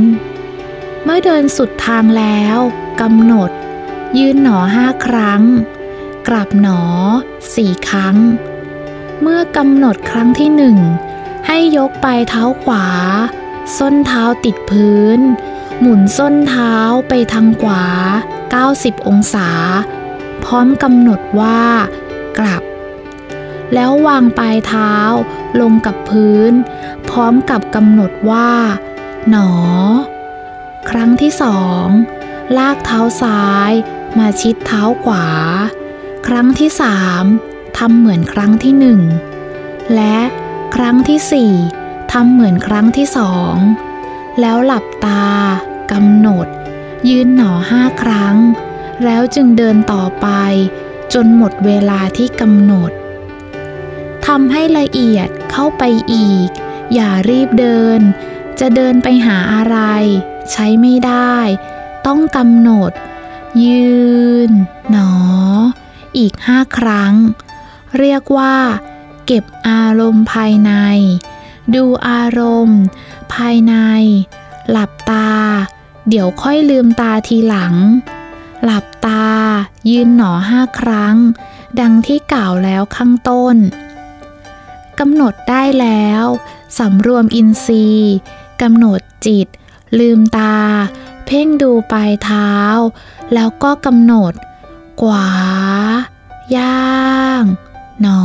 เมื่อเดินสุดทางแล้วกำหนด ยืนหนอห้าครั้ง กลับหนอสี่ครั้ง เมื่อกำหนดครั้งที่หนึ่งให้ยกไปเท้าขวา ส้นเท้าติดพื้น หมุนส้นเท้าไปทางขวา 90 องศา พร้อมกำหนดว่า กลับ แล้ววางปลายเท้าลงกับพื้น พร้อมกับกำหนดว่า หนอ ครั้งที่สองลากเท้าซ้ายมาชิดเท้าขวา ครั้งที่สามทำเหมือนครั้งที่หนึ่งและครั้งที่สี่ทำเหมือนครั้งที่สองแล้วหลับตากำหนด ยืนหนอห้าครั้ง แล้วจึงเดินต่อไป จนหมดเวลาที่กำหนดทำให้ละเอียดเข้าไปอีก อย่ารีบเดิน จะเดินไปหาอะไร ใช้ไม่ได้ ต้องกำหนด ยืน หนอ อีกห้าครั้ง เรียกว่า เก็บอารมณ์ภายใน ดูอารมณ์ ภายใน หลับตา เดี๋ยวค่อยลืมตาทีหลัง หลับ ตา ยืนหนอห้าครั้ง ดังที่กล่าวแล้วข้างต้นกำหนดได้แล้วสำรวมอินทรีย์กำหนดจิต ลืมตา เพ่งดูปลายเท้า แล้วก็กำหนด ขวา ย่าง หนอ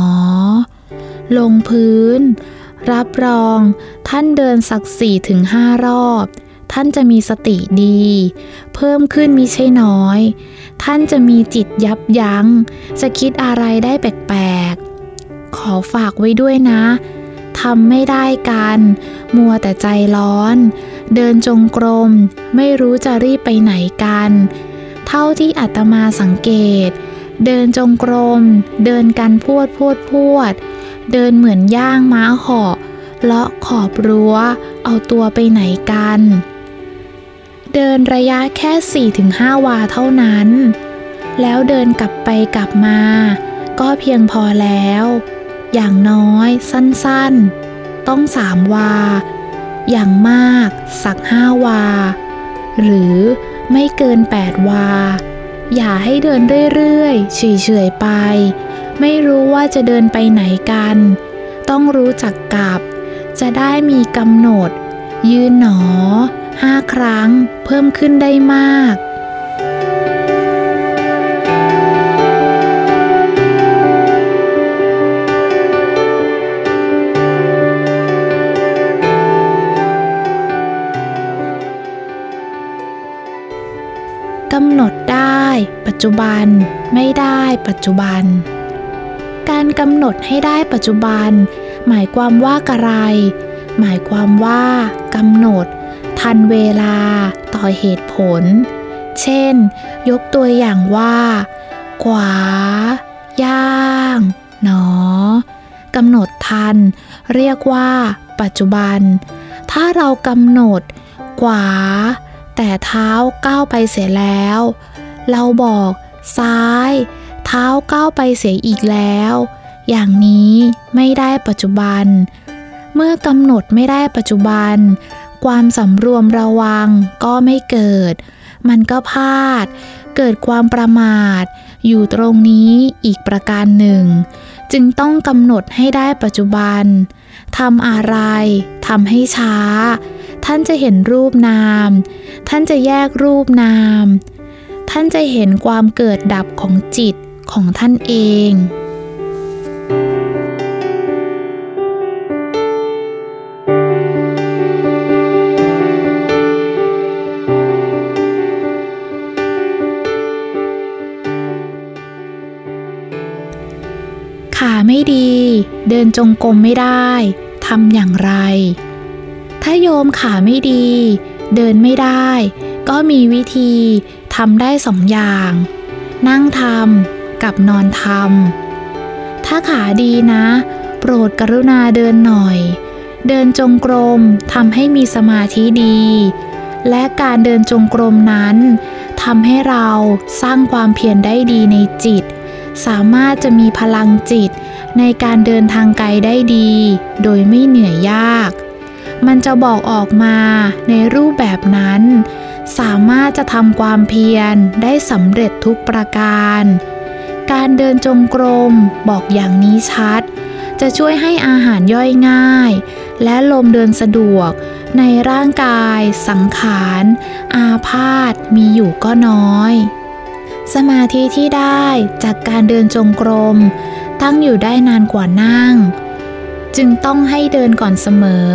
ลงพื้น รับรองท่านเดินสักสี่ถึงห้ารอบ ท่านจะมีสติดี เพิ่มขึ้นมีใช่น้อย ท่านจะมีจิตยับยัง้ง จะคิดอะไรได้แปลกๆ ขอฝากไว้ด้วยนะทำไม่ได้กัน มัวแต่ใจร้อน เดินจงกรม ไม่รู้จะรีบไปไหนกัน เท่าที่อาตมาสังเกต เดินจงกรม เดินกันพวดพวดพวด เดินเหมือนย่างม้าหาะเลาะขอบรั้ว เอาตัวไปไหนกัน เดินระยะแค่ 4-5 วาเท่านั้น แล้วเดินกลับไปกลับมา ก็เพียงพอแล้ว อย่างน้อยสั้นๆ ต้องสามวา อย่างมากสักห้าวา หรือไม่เกินแปดวา อย่าให้เดินเรื่อยๆเฉยๆไป ไม่รู้ว่าจะเดินไปไหนกัน ต้องรู้จักกลับ จะได้มีกำหนด ยืนหนอ ห้าครั้งเพิ่มขึ้นได้มากำหนดได้ปัจจุบันไม่ได้ปัจจุบัน การกำหนดให้ได้ปัจจุบัน หมายความว่าอะไร หมายความว่ากำหนด ทันเวลาต่อเหตุผล เช่น ยกตัวอย่างว่า ขวา ย่าง หนอกำหนดทัน เรียกว่า ปัจจุบัน ถ้าเรากำหนด ขวา แต่เท้าก้าวไปเสียแล้ว เราบอก ซ้าย เท้าก้าวไปเสียอีกแล้ว อย่างนี้ไม่ได้ปัจจุบัน เมื่อกำหนดไม่ได้ปัจจุบัน ความสำรวมระวังก็ไม่เกิด มันก็พลาด เกิดความประมาท อยู่ตรงนี้อีกประการหนึ่ง จึงต้องกำหนดให้ได้ปัจจุบันทำอะไรทำให้ช้า ท่านจะเห็นรูปนาม ท่านจะแยกรูปนาม ท่านจะเห็นความเกิดดับของจิตของท่านเอง ไม่ดี เดินจงกรมไม่ได้ทำอย่างไร ถ้าโยมขาไม่ดี เดินไม่ได้ ก็มีวิธีทำได้สองอย่าง นั่งทำกับนอนทำถ้าขาดีนะ โปรดกรุณาเดินหน่อย เดินจงกรมทำให้มีสมาธิดี และการเดินจงกรมนั้นทำให้เราสร้างความเพียรได้ดีในจิต สามารถจะมีพลังจิตในการเดินทางไกลได้ดี โดยไม่เหนื่อยยาก มันจะบอกออกมาในรูปแบบนั้น สามารถจะทำความเพียรได้สำเร็จทุกประการ การเดินจงกรมบอกอย่างนี้ชัด จะช่วยให้อาหารย่อยง่าย และลมเดินสะดวกในร่างกาย สังขาร อาพาธมีอยู่ก็น้อย สมาธิที่ได้จากการเดินจงกรม ตั้งอยู่ได้นานกว่านั่ง จึงต้องให้เดินก่อนเสมอ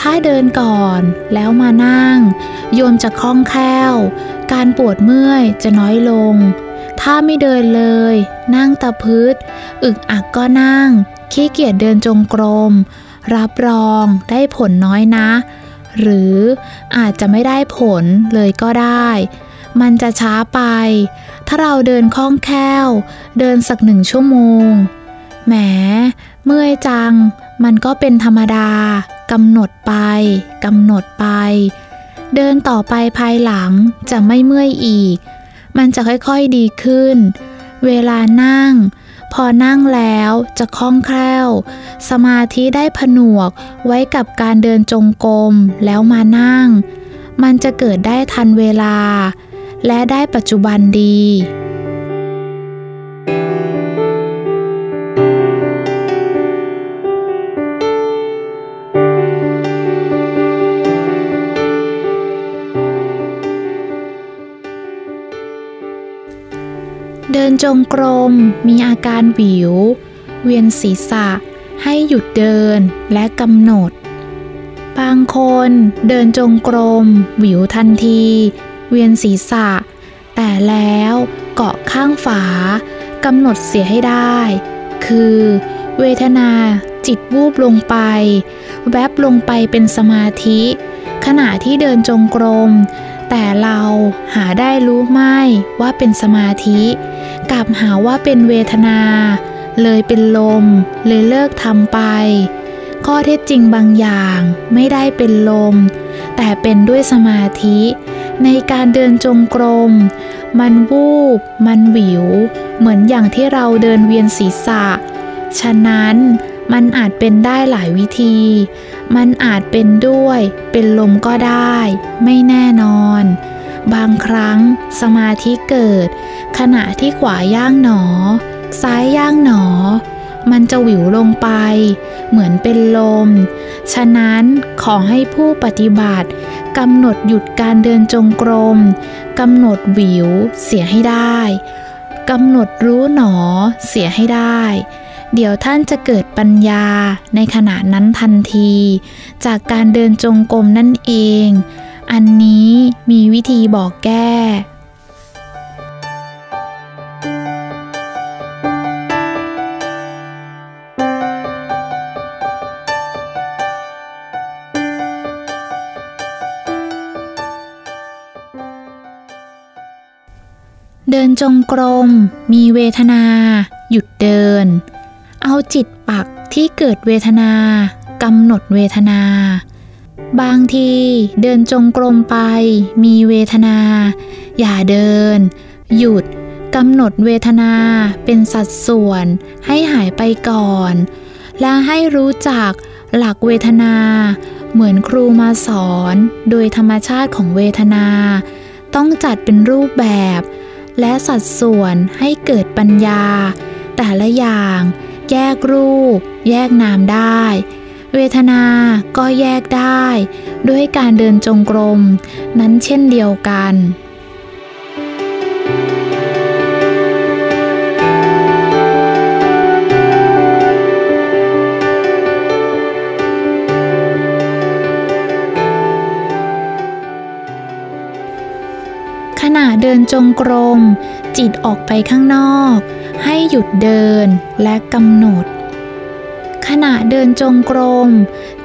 ถ้าเดินก่อนแล้วมานั่ง โยมจะคล่องแคล่ว การปวดเมื่อยจะน้อยลง ถ้าไม่เดินเลย นั่งตะพืดอึกอักก็นั่ง ขี้เกียจเดินจงกรม รับรองได้ผลน้อยนะ หรืออาจจะไม่ได้ผลเลยก็ได้มันจะช้าไป ถ้าเราเดินคล่องแคล่ว เดินสักหนึ่งชั่วโมง แหม เมื่อยจัง มันก็เป็นธรรมดากำหนดไปกำหนดไป เดินต่อไปภายหลังจะไม่เมื่อยอีก มันจะค่อยๆดีขึ้น เวลานั่ง พอนั่งแล้วจะคล่องแคล่ว สมาธิได้ผนวกไว้กับการเดินจงกรมแล้วมานั่ง มันจะเกิดได้ทันเวลา และได้ปัจจุบันดี เดินจงกรมมีอาการวิว เวียนศีรษะ ให้หยุดเดินและกำหนดบางคนเดินจงกรม หวิวทันที เวียนศีรษะ แต่แล้วเกาะข้างฝากำหนดเสียให้ได้ คือ เวทนาจิตวูบลงไป แวบลงไปเป็นสมาธิ ขณะที่เดินจงกรม แต่เราหาได้รู้ไม่ว่าเป็นสมาธิกลับหาว่าเป็นเวทนา เลยเป็นลม เลยเลิกทำไป ข้อเท็จจริงบางอย่างไม่ได้เป็นลม แต่เป็นด้วยสมาธิ ในการเดินจงกรม มันวูบ มันหวิว เหมือนอย่างที่เราเดินเวียนศีรษะ ฉะนั้นมันอาจเป็นได้หลายวิธี มันอาจเป็นด้วย เป็นลมก็ได้ ไม่แน่นอน บางครั้งสมาธิเกิด ขณะที่ขวาย่างหนอ ซ้ายย่างหนอ มันจะหวิวลงไป เหมือนเป็นลม ฉะนั้นขอให้ผู้ปฏิบัติ กำหนดหยุดการเดินจงกรมกำหนดวิว เสียให้ได้กำหนดรู้หนอ เสียให้ได้ เดี๋ยวท่านจะเกิดปัญญาในขณะนั้นทันที จากการเดินจงกรมนั่นเอง อันนี้มีวิธีบอกแก้ ดินจงกรม มีเวทนา หยุดเดิน เอาจิตปักที่เกิดเวทนากำหนดเวทนา บางทีเดินจงกรมไป มีเวทนา อย่าเดิน หยุดกำหนดเวทนาเป็นสัดส่วนให้หายไปก่อน และให้รู้จักหลักเวทนา เหมือนครูมาสอน โดยธรรมชาติของเวทนา ต้องจัดเป็นรูปแบบ และสัดส่วนให้เกิดปัญญา แต่ละอย่าง แยกรูป แยกนามได้ เวทนาก็แยกได้ ด้วยการเดินจงกรม นั้นเช่นเดียวกันขณ เดินจงกรม จิตออกไปข้างนอก ให้หยุดเดินและกำหนด ขณะเดินจงกรม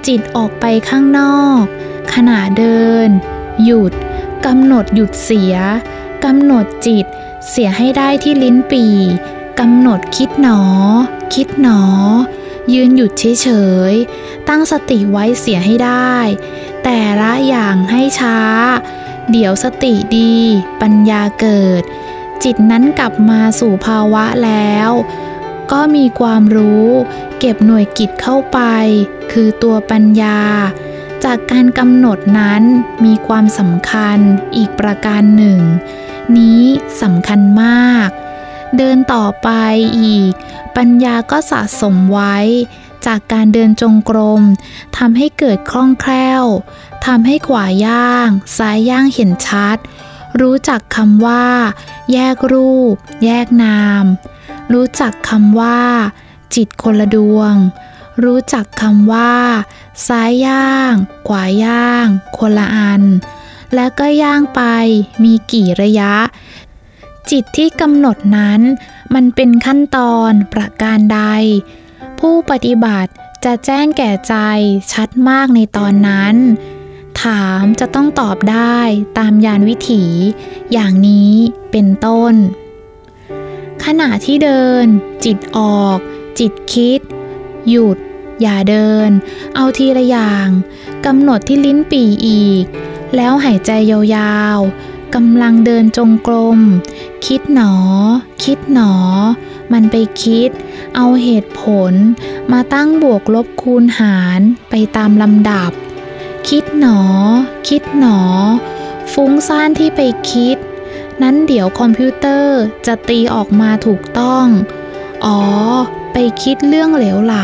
จิตออกไปข้างนอก ขณะเดิน หยุดกำหนดหยุดเสียกำหนดจิต เสียให้ได้ที่ลิ้นปีกำหนดคิดหนอ คิดหนอ ยืนหยุดเฉยๆตั้งสติไว้เสียให้ได้ แต่ละอย่างให้ช้า เดี๋ยวสติดี ปัญญาเกิด จิตนั้นกลับมาสู่ภาวะแล้ว ก็มีความรู้ เก็บหน่วยกิจเข้าไป คือตัวปัญญา จากการกำหนดนั้นมีความสำคัญอีกประการหนึ่ง นี้สำคัญมาก เดินต่อไปอีก ปัญญาก็สะสมไว้จากการเดินจงกรมทำให้เกิดคล่องแคล่ว ทำให้ขวาย่าง ซ้ายย่างเห็นชัด รู้จักคำว่า แยกรูป แยกนาม รู้จักคำว่า จิตคนละดวง รู้จักคำว่า ซ้ายย่าง ขวาย่าง คนละอัน และก็ย่างไปมีกี่ระยะ จิตที่กำหนดนั้น มันเป็นขั้นตอนประการใด ผู้ปฏิบัติจะแจ้งแก่ใจชัดมากในตอนนั้น ถามจะต้องตอบได้ตามยานวิถี อย่างนี้เป็นต้น ขณะที่เดิน จิตออก จิตคิด หยุด อย่าเดิน เอาทีละอย่างกำหนดที่ลิ้นปี่อีก แล้วหายใจยาวๆกำลังเดินจงกรม คิดหนอ คิดหนอ มันไปคิด เอาเหตุผล มาตั้งบวกลบคูณหารไปตามลำดับ คิดหนอ คิดหนอ ฟุ้งซ่านที่ไปคิด นั้นเดี๋ยวคอมพิวเตอร์จะตีออกมาถูกต้อง อ๋อ ไปคิดเรื่องเหลวไหล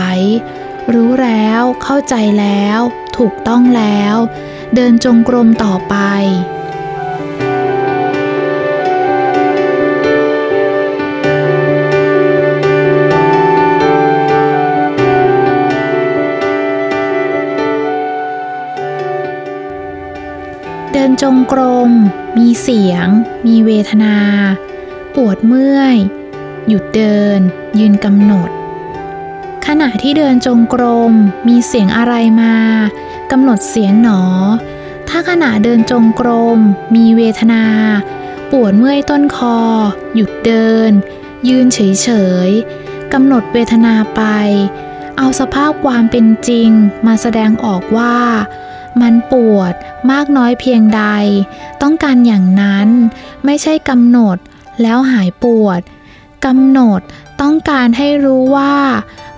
รู้แล้วเข้าใจแล้ว ถูกต้องแล้ว เดินจงกรมต่อไป นจงกรม มีเสียง มีเวทนา ปวดเมื่อย หยุดเดิน ยืนกำหนด ขณะที่เดินจงกรม มีเสียงอะไรมากำหนดเสียงหนอ ถ้าขณะเดินจงกรม มีเวทนา ปวดเมื่อยต้นคอ หยุดเดิน ยืนเฉยๆกำหนดเวทนาไป เอาสภาพความเป็นจริงมาแสดงออกว่า มันปวดมากน้อยเพียงใด ต้องการอย่างนั้นไม่ใช่กำหนดแล้วหายปวดกำหนดต้องการให้รู้ว่า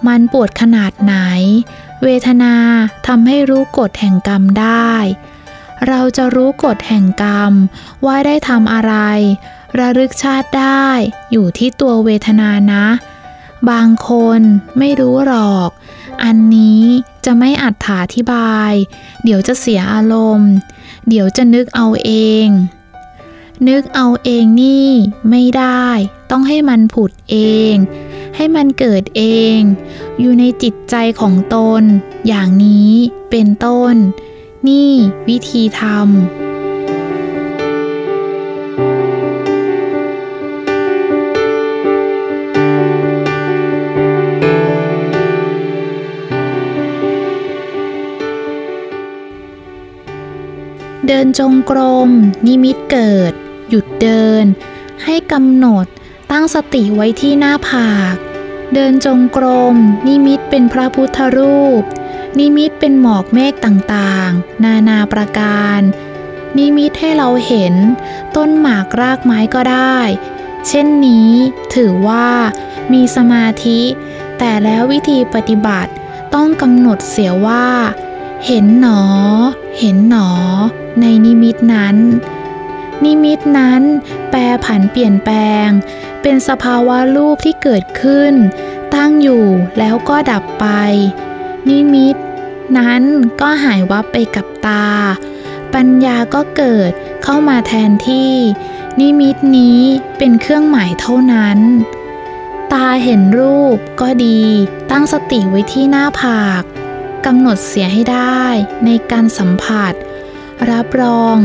มันปวดขนาดไหน เวทนาทำให้รู้กฎแห่งกรรมได้ เราจะรู้กฎแห่งกรรม ว่าได้ทำอะไร ระลึกชาติได้อยู่ที่ตัวเวทนานะ บางคนไม่รู้หรอก อันนี้ จะไม่อัดถาธิบาย เดี๋ยวจะเสียอารมณ์ เดี๋ยวจะนึกเอาเอง นึกเอาเองนี่ ไม่ได้ ต้องให้มันผุดเอง ให้มันเกิดเอง อยู่ในจิตใจของตน อย่างนี้เป็นต้น นี่วิธีทำ เดินจงกรม นิมิตเกิด หยุดเดิน ให้กำหนด ตั้งสติไว้ที่หน้าผาก เดินจงกรม นิมิตเป็นพระพุทธรูป นิมิตเป็นหมอกเมฆต่างๆ นานาประการ นิมิตให้เราเห็น ต้นหมากรากไม้ก็ได้ เช่นนี้ถือว่ามีสมาธิ แต่แล้ววิธีปฏิบัติต้องกำหนดเสียว่า เห็นหนอ เห็นหนอ ในนิมิตนั้น นิมิตนั้นแปรผันเปลี่ยนแปลง เป็นสภาวะรูปที่เกิดขึ้น ตั้งอยู่แล้วก็ดับไป นิมิต นั้นก็หายวับไปกับตา ปัญญาก็เกิดเข้ามาแทนที่ นิมิตนี้เป็นเครื่องหมายเท่านั้น ตาเห็นรูปก็ดี ตั้งสติไว้ที่หน้าผาก กำหนดเสียให้ได้ในการสัมผัส รับรอง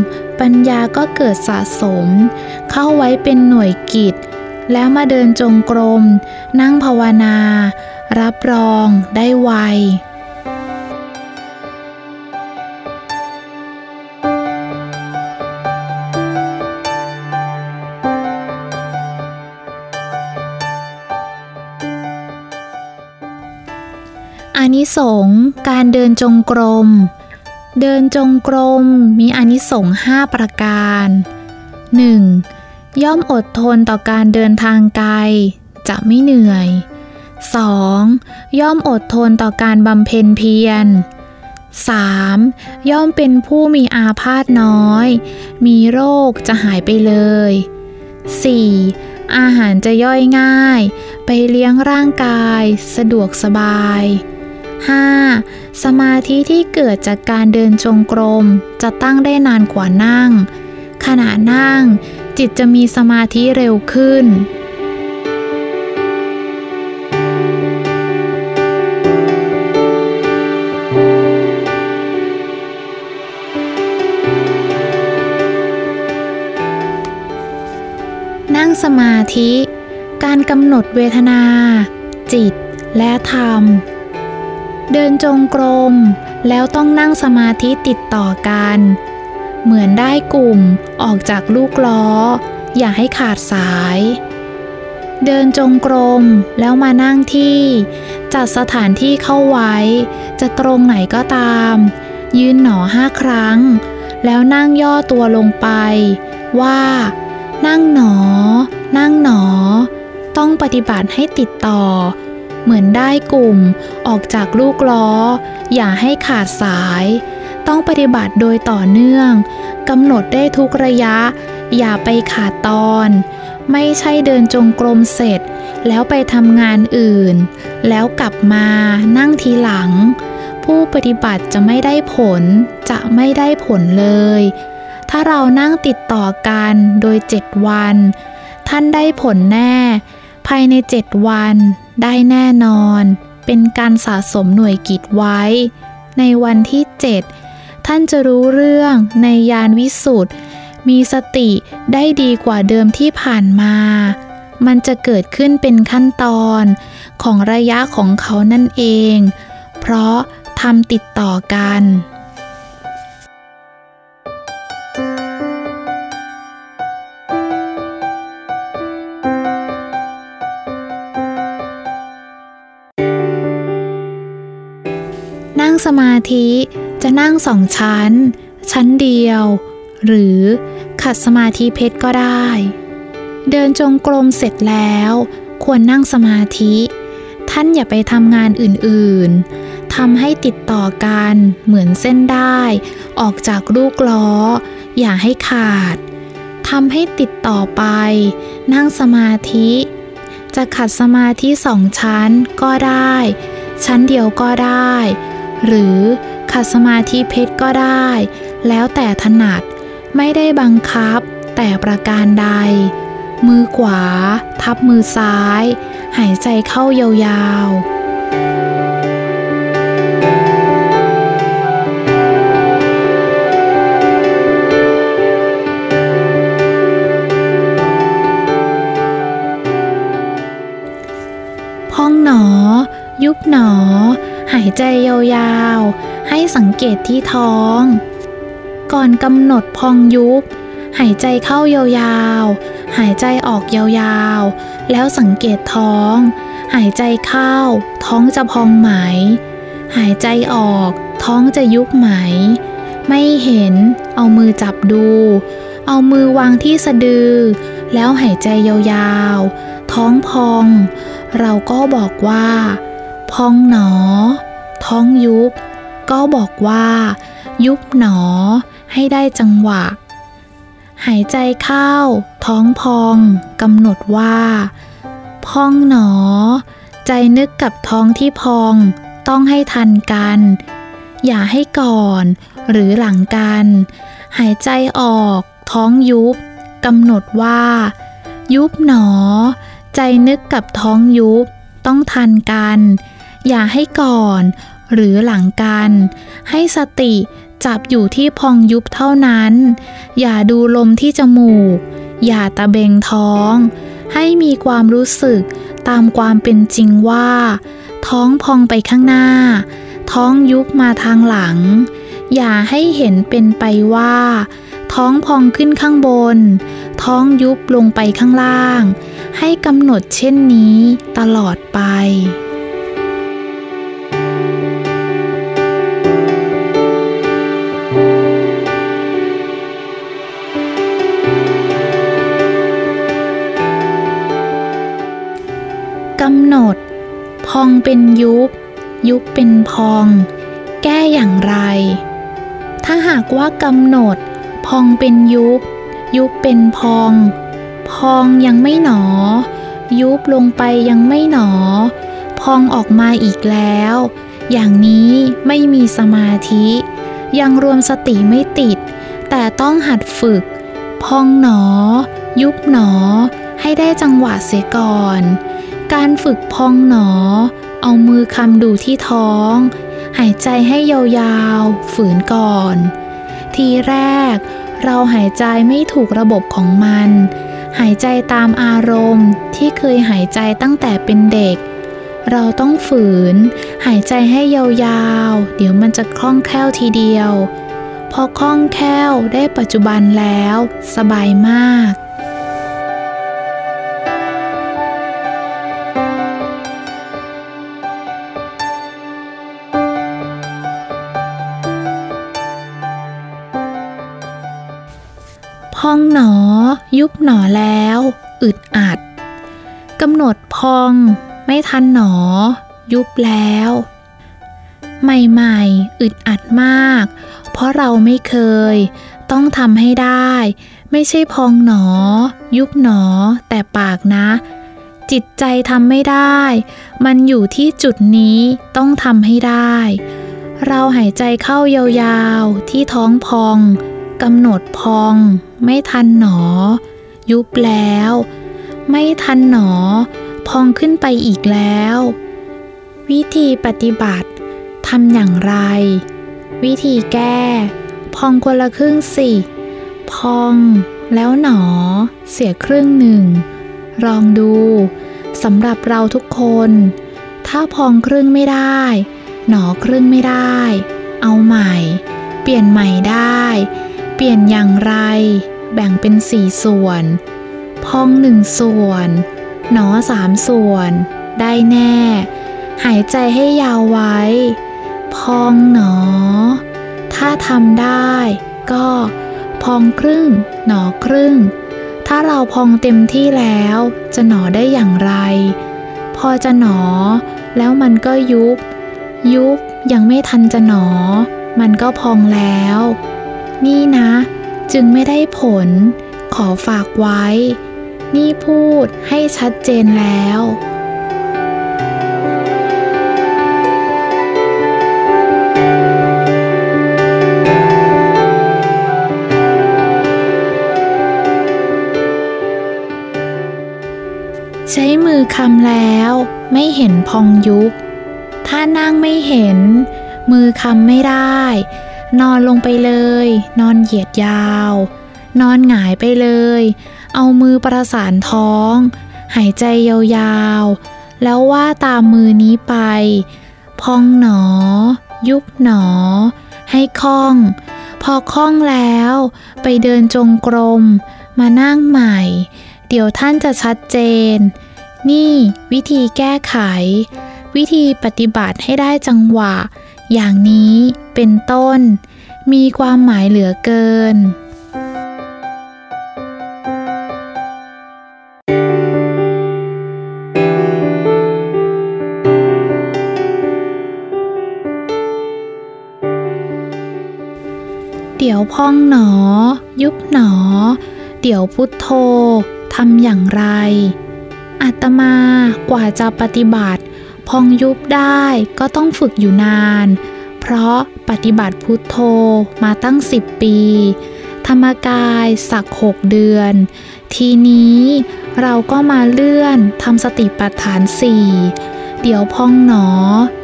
ปัญญาก็เกิดสะสม เข้าไว้เป็นหน่วยกิจ แล้วมาเดินจงกรม นั่งภาวนา รับรองได้ไว นิสงส์การเดินจงกรม เดินจงกรมมีอนิสงส์ห้าประการ 1. ย่อมอดทนต่อการเดินทางไกล จะไม่เหนื่อย 2. ย่อมอดทนต่อการบำเพ็ญเพียร 3. ย่อมเป็นผู้มีอาพาธน้อย มีโรคจะหายไปเลย 4. อาหารจะย่อยง่าย ไปเลี้ยงร่างกาย สะดวกสบาย 5. สมาธิที่เกิดจากการเดินจงกรม จะตั้งได้นานกว่านั่ง ขณะนั่ง จิตจะมีสมาธิเร็วขึ้น นั่งสมาธิ การกำหนดเวทนา จิตและธรรม เดินจงกรม แล้วต้องนั่งสมาธิติดต่อกัน เหมือนได้กลุ่มออกจากลูกล้อ อย่าให้ขาดสาย เดินจงกรม แล้วมานั่งที่ จัดสถานที่เข้าไว้ จะตรงไหนก็ตาม ยืนหนอห้าครั้ง แล้วนั่งย่อตัวลงไป ว่า นั่งหนอ นั่งหนอ ต้องปฏิบัติให้ติดต่อ เหมือนได้กลุ่มออกจากลูกล้อ อย่าให้ขาดสาย ต้องปฏิบัติโดยต่อเนื่องกำหนดได้ทุกระยะ อย่าไปขาดตอน ไม่ใช่เดินจงกรมเสร็จ แล้วไปทำงานอื่น แล้วกลับมานั่งทีหลัง ผู้ปฏิบัติจะไม่ได้ผล จะไม่ได้ผลเลย ถ้าเรานั่งติดต่อกันโดยเจ็ดวัน ท่านได้ผลแน่ ภายในเจ็ดวัน ได้แน่นอน เป็นการสะสมหน่วยกิจไว้ ในวันที่ท่านจะรู้เรื่องในยานวิสุทธ์มีสติได้ดีกว่าเดิมที่ผ่านมา มันจะเกิดขึ้นเป็นขั้นตอนของระยะของเขานั่นเอง เพราะทำติดต่อกัน สมาธิจะนั่งสองชั้น ชั้นเดียว หรือขัดสมาธิเพชรก็ได้ เดินจงกรมเสร็จแล้ว ควรนั่งสมาธิ ท่านอย่าไปทำงานอื่นๆทำให้ติดต่อกันเหมือนเส้นได้ ออกจากลูกล้อ อย่าให้ขาดทำให้ติดต่อไป นั่งสมาธิ จะขัดสมาธิสองชั้นก็ได้ ชั้นเดียวก็ได้ หรือขัดสมาธิเพชรก็ได้ แล้วแต่ถนัดไม่ได้บังคับ แต่ประการใด มือขวา ทับมือซ้าย หายใจเข้ายาวๆพองหนอยุบหนอ หายใจยาวๆ ให้สังเกตที่ท้อง ก่อนกำหนดพองยุบ หายใจเข้ายาวๆ หายใจออกยาวๆ แล้วสังเกตท้อง หายใจเข้า ท้องจะพองไหม หายใจออก ท้องจะยุบไหม ไม่เห็น เอามือจับดู เอามือวางที่สะดือ แล้วหายใจยาวๆ ท้องพอง เราก็บอกว่า พองหนอ ท้องยุบ ก็บอกว่า ยุบหนอ ให้ได้จังหวะ หายใจเข้า ท้องพองกำหนดว่า พองหนอ ใจนึกกับท้องที่พองต้องให้ทันกัน อย่าให้ก่อนหรือหลังกัน หายใจออก ท้องยุบกำหนดว่า ยุบหนอ ใจนึกกับท้องยุบต้องทันกัน อย่าให้ก่อน หรือหลังกัน ให้สติจับอยู่ที่พองยุบเท่านั้น อย่าดูลมที่จมูก อย่าตะเบงท้อง ให้มีความรู้สึกตามความเป็นจริงว่า ท้องพองไปข้างหน้า ท้องยุบมาทางหลัง อย่าให้เห็นเป็นไปว่า ท้องพองขึ้นข้างบน ท้องยุบลงไปข้างล่าง ให้กำหนดเช่นนี้ตลอดไป หนด พองเป็นยุบ ยุบเป็นพอง แก้อย่างไร ถ้าหากว่ากำหนด พองเป็นยุบ ยุบเป็นพอง พองยังไม่หนอ ยุบลงไปยังไม่หนอ พองออกมาอีกแล้ว อย่างนี้ไม่มีสมาธิ ยังรวมสติไม่ติด แต่ต้องหัดฝึก พองหนอ ยุบหนอให้ได้จังหวะเสียก่อน การฝึกพองหนอ เอามือคำดูที่ท้อง หายใจให้ยาวๆ ฝืนก่อน ทีแรก เราหายใจไม่ถูกระบบของมัน หายใจตามอารมณ์ที่เคยหายใจตั้งแต่เป็นเด็ก เราต้องฝืน หายใจให้ยาวๆ เดี๋ยวมันจะคล่องแคล่วทีเดียว พอคล่องแคล่วได้ปัจจุบันแล้ว สบายมาก ยุบหนอแล้ว อึดอัดกำหนดพอง ไม่ทันหนอ ยุบแล้ว ใหม่ๆ อึดอัดมาก เพราะเราไม่เคย ต้องทำให้ได้ ไม่ใช่พองหนอ ยุบหนอ แต่ปากนะ จิตใจทำไม่ได้ มันอยู่ที่จุดนี้ต้องทำให้ได้ เราหายใจเข้ายาวๆ ที่ท้องพอง กำหนดพอง ไม่ทันหนอ ยุบแล้ว ไม่ทันหนอ พองขึ้นไปอีกแล้ว วิธีปฏิบัติทำอย่างไร วิธีแก้ พองคนละครึ่งสิ พองแล้วหนอ เสียครึ่งหนึ่ง ลองดูสำหรับเราทุกคน ถ้าพองครึ่งไม่ได้ หนอครึ่งไม่ได้ เอาใหม่ เปลี่ยนใหม่ได้ เปลี่ยนอย่างไร แบ่งเป็นสี่ส่วน พองหนึ่งส่วน หนอสามส่วน ได้แน่ หายใจให้ยาวไว้ พองหนอ ถ้าทำได้ ก็พองครึ่ง หนอครึ่ง ถ้าเราพองเต็มที่แล้ว จะหนอได้อย่างไร พอจะหนอ แล้วมันก็ยุบ ยุบยังไม่ทันจะหนอ มันก็พองแล้ว นี่นะ จึงไม่ได้ผล ขอฝากไว้ นี่พูดให้ชัดเจนแล้วใช้มือคำแล้วไม่เห็นพองยุบ ถ้านั่งไม่เห็น มือคำไม่ได้ นอนลงไปเลย นอนเหยียดยาว นอนหงายไปเลย เอามือประสานท้อง หายใจยาวๆ แล้วว่าตามมือนี้ไป พองหนอ ยุบหนอ ให้คล่อง พอคล่องแล้ว ไปเดินจงกรม มานั่งใหม่ เดี๋ยวท่านจะชัดเจน นี่วิธีแก้ไข วิธีปฏิบัติให้ได้จังหวะ อย่างนี้เป็นต้น มีความหมายเหลือเกินเดี๋ยวพองหนอ ยุบหนอ เดี๋ยวพุทโธทำอย่างไร อาตมากว่าจะปฏิบัติ พองยุบได้ก็ต้องฝึกอยู่นาน เพราะปฏิบัติพุทโธมาตั้งสิบปี ธรรมกายสักหกเดือน ทีนี้เราก็มาเลื่อนทำสติปัฏฐานสี่เดี๋ยวพองหนอ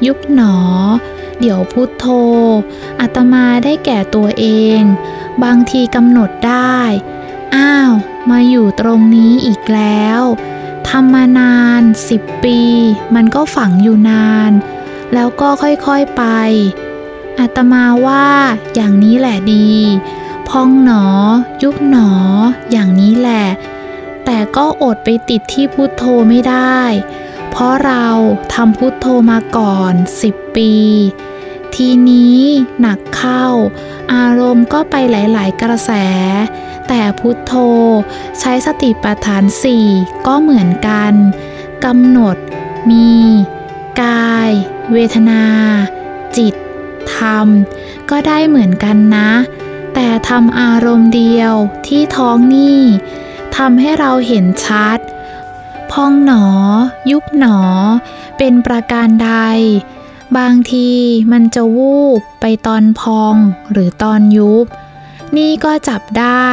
ยุบหนอ เดี๋ยวพุทโธอาตมาได้แก่ตัวเอง บางทีกำหนดได้ อ้าว มาอยู่ตรงนี้อีกแล้ว ทำมานานสิบปี มันก็ฝังอยู่นาน แล้วก็ค่อยๆไป อาตมาว่าอย่างนี้แหละดี พองหนอ ยุบหนอ อย่างนี้แหละ แต่ก็อดไปติดที่พุทโธไม่ได้ เพราะเราทำพุทโธมาก่อนสิบปี ทีนี้หนักเข้า อารมณ์ก็ไปหลาย ๆ กระแส แต่พุทโธ ใช้สติปัฏฐานสี่ก็เหมือนกันกำหนด มี กาย เวทนา จิต ธรรม ก็ได้เหมือนกันนะ แต่ทำอารมณ์เดียวที่ท้องนี่ทำให้เราเห็นชัด พองหนอ ยุบหนอ เป็นประการใด บางทีมันจะวูบไปตอนพองหรือตอนยุบ นี่ก็จับได้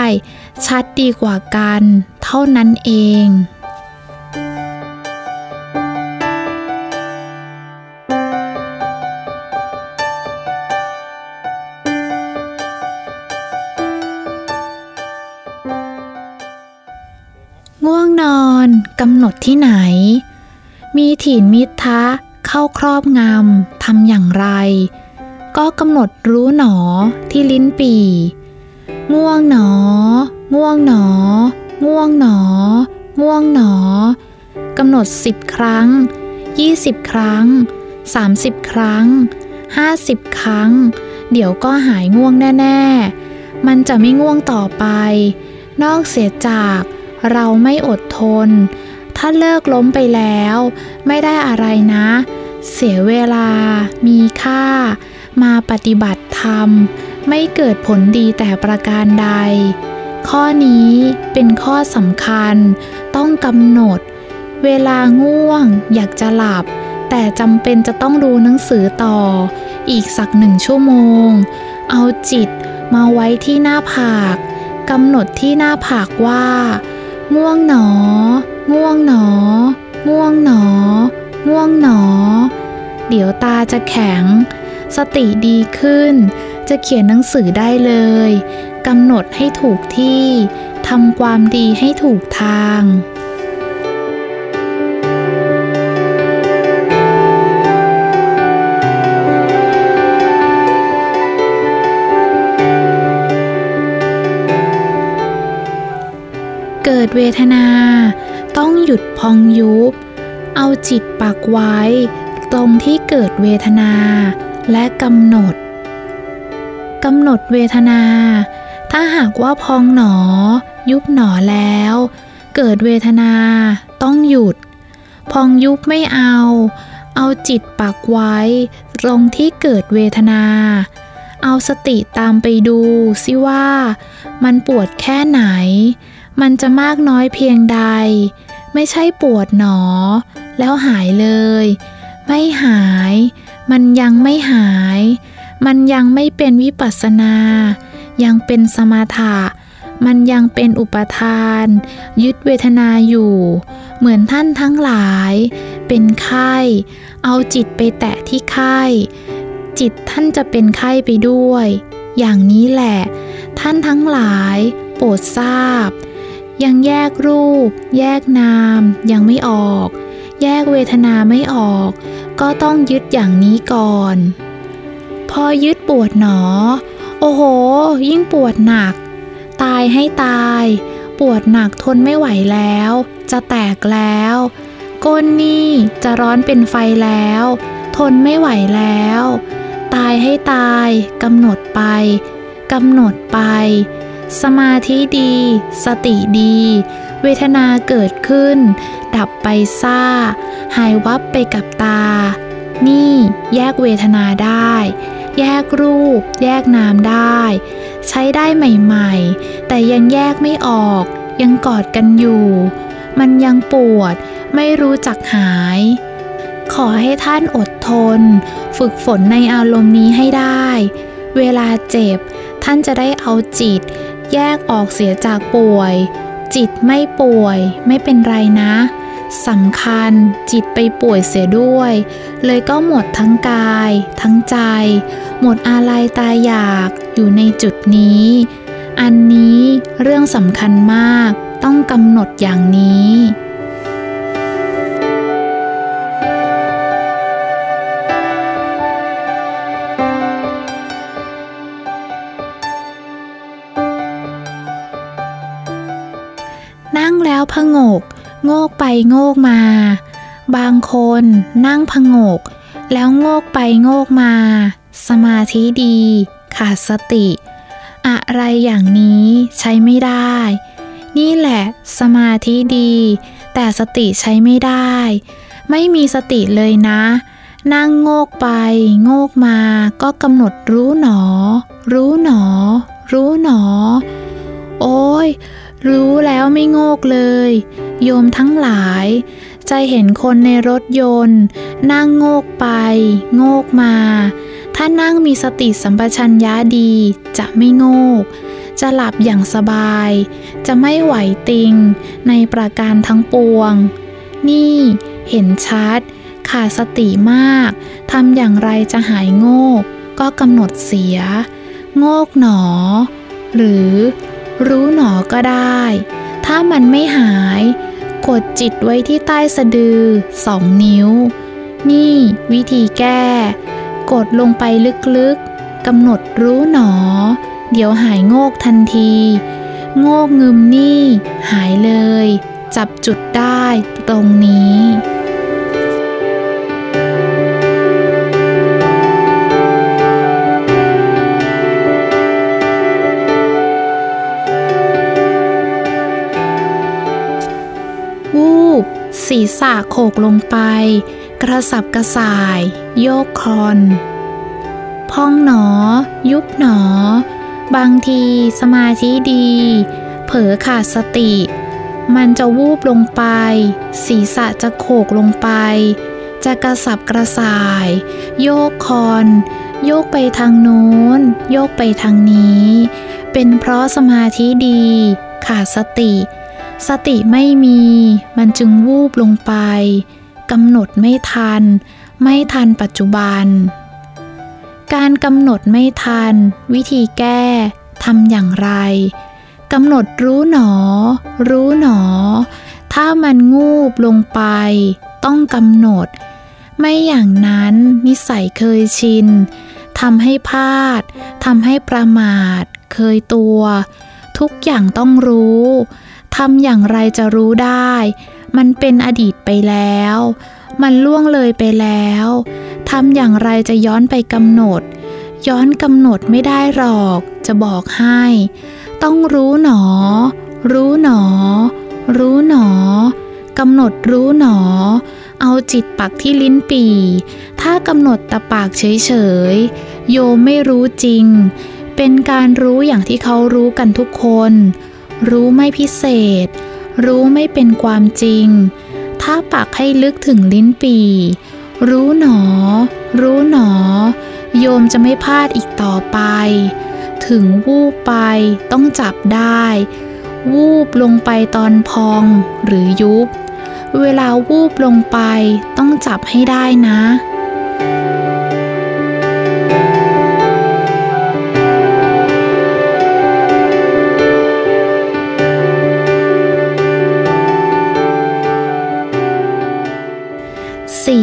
ชัดดีกว่ากัน เท่านั้นเองง่วงนอนกำหนดที่ไหน มีถิ่นมิทะเข้าครอบงำทำอย่างไร ก็กำหนดรู้หนอที่ลิ้นปี่ ง่วงหนอ ง่วงหนอ ง่วงหนอ ง่วงหนอกำหนดสิบครั้งยี่สิบครั้งสามสิบครั้งห้าสิบครั้ง เดี๋ยวก็หายง่วงแน่ ๆ มันจะไม่ง่วงต่อไป นอกเสียจากเราไม่อดทน ถ้าเลิกล้มไปแล้ว ไม่ได้อะไรนะ เสียเวลา มีค่า มาปฏิบัติธรรม ไม่เกิดผลดีแต่ประการใด ข้อนี้เป็นข้อสำคัญ ต้องกำหนด เวลาง่วง อยากจะหลับ แต่จำเป็นจะต้องดูหนังสือต่อ อีกสักหนึ่งชั่วโมง เอาจิตมาไว้ที่หน้าผากกำหนดที่หน้าผากว่า ง่วงหนอ ง่วงหนอ ง่วงหนอ ง่วงหนอ เดี๋ยวตาจะแข็ง สติดีขึ้น จะเขียนหนังสือได้เลยกำหนดให้ถูกที่ทำความดีให้ถูกทางเกิดเวทนา ต้องหยุดพองยุบ เอาจิตปักไว้ ตรงที่เกิดเวทนาและกำหนด กำหนดเวทนา ถ้าหากว่าพองหนอ ยุบหนอแล้ว เกิดเวทนา ต้องหยุด พองยุบไม่เอา เอาจิตปักไว้ ตรงที่เกิดเวทนา เอาสติตามไปดูสิว่า มันปวดแค่ไหน มันจะมากน้อยเพียงใด ไม่ใช่ปวดหนอ แล้วหายเลย ไม่หาย มันยังไม่หาย มันยังไม่เป็นวิปัสนา ยังเป็นสมาถะมันยังเป็นอุปทาน ยึดเวทนาอยู่ เหมือนท่านทั้งหลาย เป็นไข้ เอาจิตไปแตะที่ไข้จิตท่านจะเป็นไข้ไปด้วย อย่างนี้แหละ ท่านทั้งหลายโปรดทราบ ยังแยกรูป แยกนาม ยังไม่ออก แยกเวทนาไม่ออก ก็ต้องยึดอย่างนี้ก่อน อยึดปวดหนอ โอ้โห ยิ่งปวดหนัก ตายให้ตาย ปวดหนักทนไม่ไหวแล้ว จะแตกแล้ว ก้นนี่จะร้อนเป็นไฟแล้ว ทนไม่ไหวแล้ว ตายให้ตายกำหนดไปกำหนดไป สมาธิดี สติดี เวทนาเกิดขึ้น ดับไปซ่า หายวับไปกับตา นี่แยกเวทนาได้ แยกรูป แยกนามได้ ใช้ได้ใหม่ๆ แต่ยังแยกไม่ออก ยังกอดกันอยู่ มันยังปวด ไม่รู้จักหาย ขอให้ท่านอดทน ฝึกฝนในอารมณ์นี้ให้ได้ เวลาเจ็บ ท่านจะได้เอาจิต แยกออกเสียจากป่วย จิตไม่ป่วย ไม่เป็นไรนะ สำคัญจิตไปป่วยเสียด้วย เลยก็หมดทั้งกาย ทั้งใจ หมดอาลัยตายอยากอยู่ในจุดนี้ อันนี้เรื่องสำคัญมากต้องกำหนดอย่างนี้นั่งแล้วพงก โงกไปโงกมา บางคนนั่งพงก แล้วโงกไปโงกมา สมาธิดี ขาดสติ อะไรอย่างนี้ใช้ไม่ได้ นี่แหละ สมาธิดี แต่สติใช้ไม่ได้ ไม่มีสติเลยนะ นั่งโงกไป โงกมาก็กำหนดรู้หนอ รู้หนอ รู้หนอ โอ้ย รู้แล้วไม่โงกเลย โยมทั้งหลาย จะเห็นคนในรถยนต์ นั่งโงกไป โงกมา ถ้านั่งมีสติสัมปชัญญะดี จะไม่โงก จะหลับอย่างสบาย จะไม่ไหวติง ในประการทั้งปวง นี่ เห็นชัด ขาดสติมาก ทำอย่างไรจะหายโงก ก็กำหนดเสีย โงกหนอ หรือ รู้หนอก็ได้ ถ้ามันไม่หาย กดจิตไว้ที่ใต้สะดือสองนิ้ว นี่วิธีแก้ กดลงไปลึกๆกำหนดรู้หนอ เดี๋ยวหายโงกทันที โงกงึมนี่ หายเลย จับจุดได้ตรงนี้ ศีรษะโขกลงไป กระสับกระส่าย โยกคอน พองหนอ ยุบหนอ บางทีสมาธิดี เผลอขาดสติ มันจะวูบลงไป ศีรษะจะโขกลงไป จะกระสับกระส่าย โยกคอน โยกไปทางโน้น โยกไปทางนี้ เป็นเพราะสมาธิดี ขาดสติ สติไม่มีมันจึงวูบลงไปกำหนดไม่ทัน ไม่ทันปัจจุบัน การกำหนดไม่ทัน วิธีแก้ทำอย่างไรกำหนดรู้หนอ รู้หนอ ถ้ามันงูบลงไป ต้องกำหนด ไม่อย่างนั้นนิสัยเคยชินทำให้พลาดทำให้ประมาท เคยตัว ทุกอย่างต้องรู้ ทำอย่างไรจะรู้ได้ มันเป็นอดีตไปแล้ว มันล่วงเลยไปแล้ว ทำอย่างไรจะย้อนไปกำหนด ย้อนกำหนดไม่ได้หรอก จะบอกให้ ต้องรู้หนอ รู้หนอ รู้หนอกำหนดรู้หนอ เอาจิตปักที่ลิ้นปีถ้ากำหนดตะปากเฉยๆ โยไม่รู้จริง เป็นการรู้อย่างที่เขารู้กันทุกคน รู้ไม่พิเศษ รู้ไม่เป็นความจริง ถ้าปักให้ลึกถึงลิ้นปีรู้หนอ รู้หนอ โยมจะไม่พลาดอีกต่อไป ถึงวูบไปต้องจับได้ วูบลงไปตอนพองหรือยุบ เวลาวูบลงไปต้องจับให้ได้นะ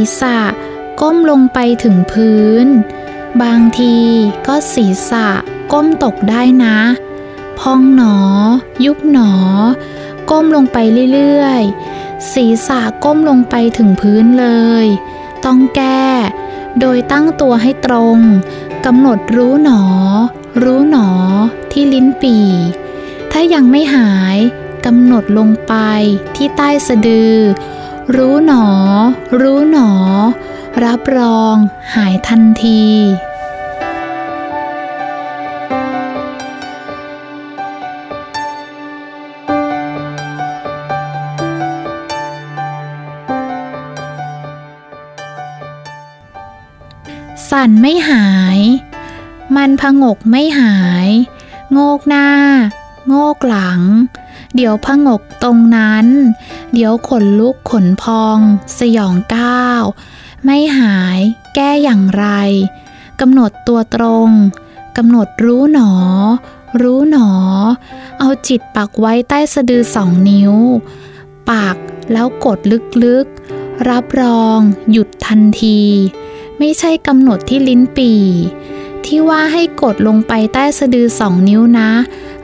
ศีรษะ ก้มลงไปถึงพื้น บางทีก็ศีรษะก้มตกได้นะ พองหนอ ยุบหนอ ก้มลงไปเรื่อยๆ ศีรษะก้มลงไปถึงพื้นเลย ต้องแก้ โดยตั้งตัวให้ตรงกำหนดรู้หนอ รู้หนอ ที่ลิ้นปีถ้ายังไม่หายกำหนดลงไปที่ใต้สะดือ รู้หนอ รู้หนอ รับรอง หายทันที สั่นไม่หาย มันผงกไม่หาย โงกหน้า โงกหลัง เดี๋ยวผงกตรงนั้น เดี๋ยวขนลุกขนพอง สยองก้าว ไม่หาย แก้อย่างไรกำหนดตัวตรงกำหนดรู้หนอ รู้หนอ เอาจิตปักไว้ใต้สะดือสองนิ้วปักแล้วกดลึกๆ รับรอง หยุดทันที ไม่ใช่กำหนดที่ลิ้นปี ที่ว่าให้กดลงไปใต้สะดือสองนิ้วนะ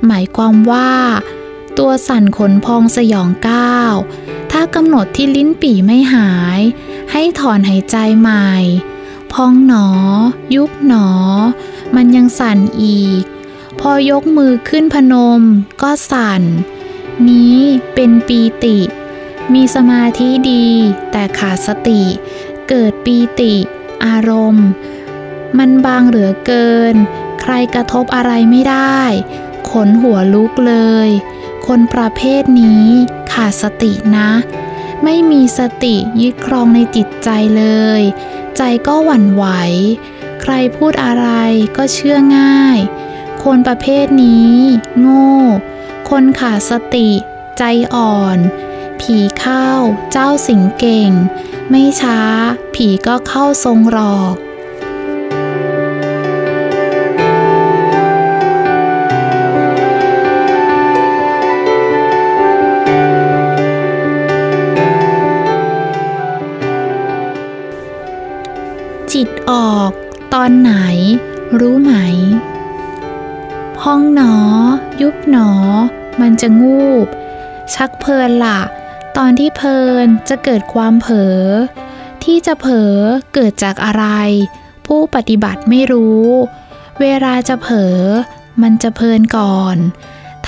หมายความว่า ตัวสั่นขนพองสยองก้าว ถ้ากำหนดที่ลิ้นปี่ไม่หาย ให้ถอนหายใจใหม่ พองหนอ ยุบหนอ มันยังสั่นอีก พอยกมือขึ้นพนม ก็สั่น นี้เป็นปีติ มีสมาธิดี แต่ขาดสติ เกิดปีติ อารมณ์ มันบางเหลือเกิน ใครกระทบอะไรไม่ได้ขนหัวลุกเลย คนประเภทนี้ขาดสตินะ ไม่มีสติยึดครองในจิตใจเลย ใจก็หวั่นไหว ใครพูดอะไรก็เชื่อง่าย คนประเภทนี้ โง่ คนขาดสติ ใจอ่อน ผีเข้า เจ้าสิงเก่ง ไม่ช้า ผีก็เข้าทรงหลอก จิตออกตอนไหน รู้ไหม พองหนอ ยุบหนอ มันจะงูบ ชักเพลินละตอนที่เพลินจะเกิดความเผลอที่จะเผลอเกิดจากอะไร ผู้ปฏิบัติไม่รู้ เวลาจะเผลอมันจะเพลินก่อน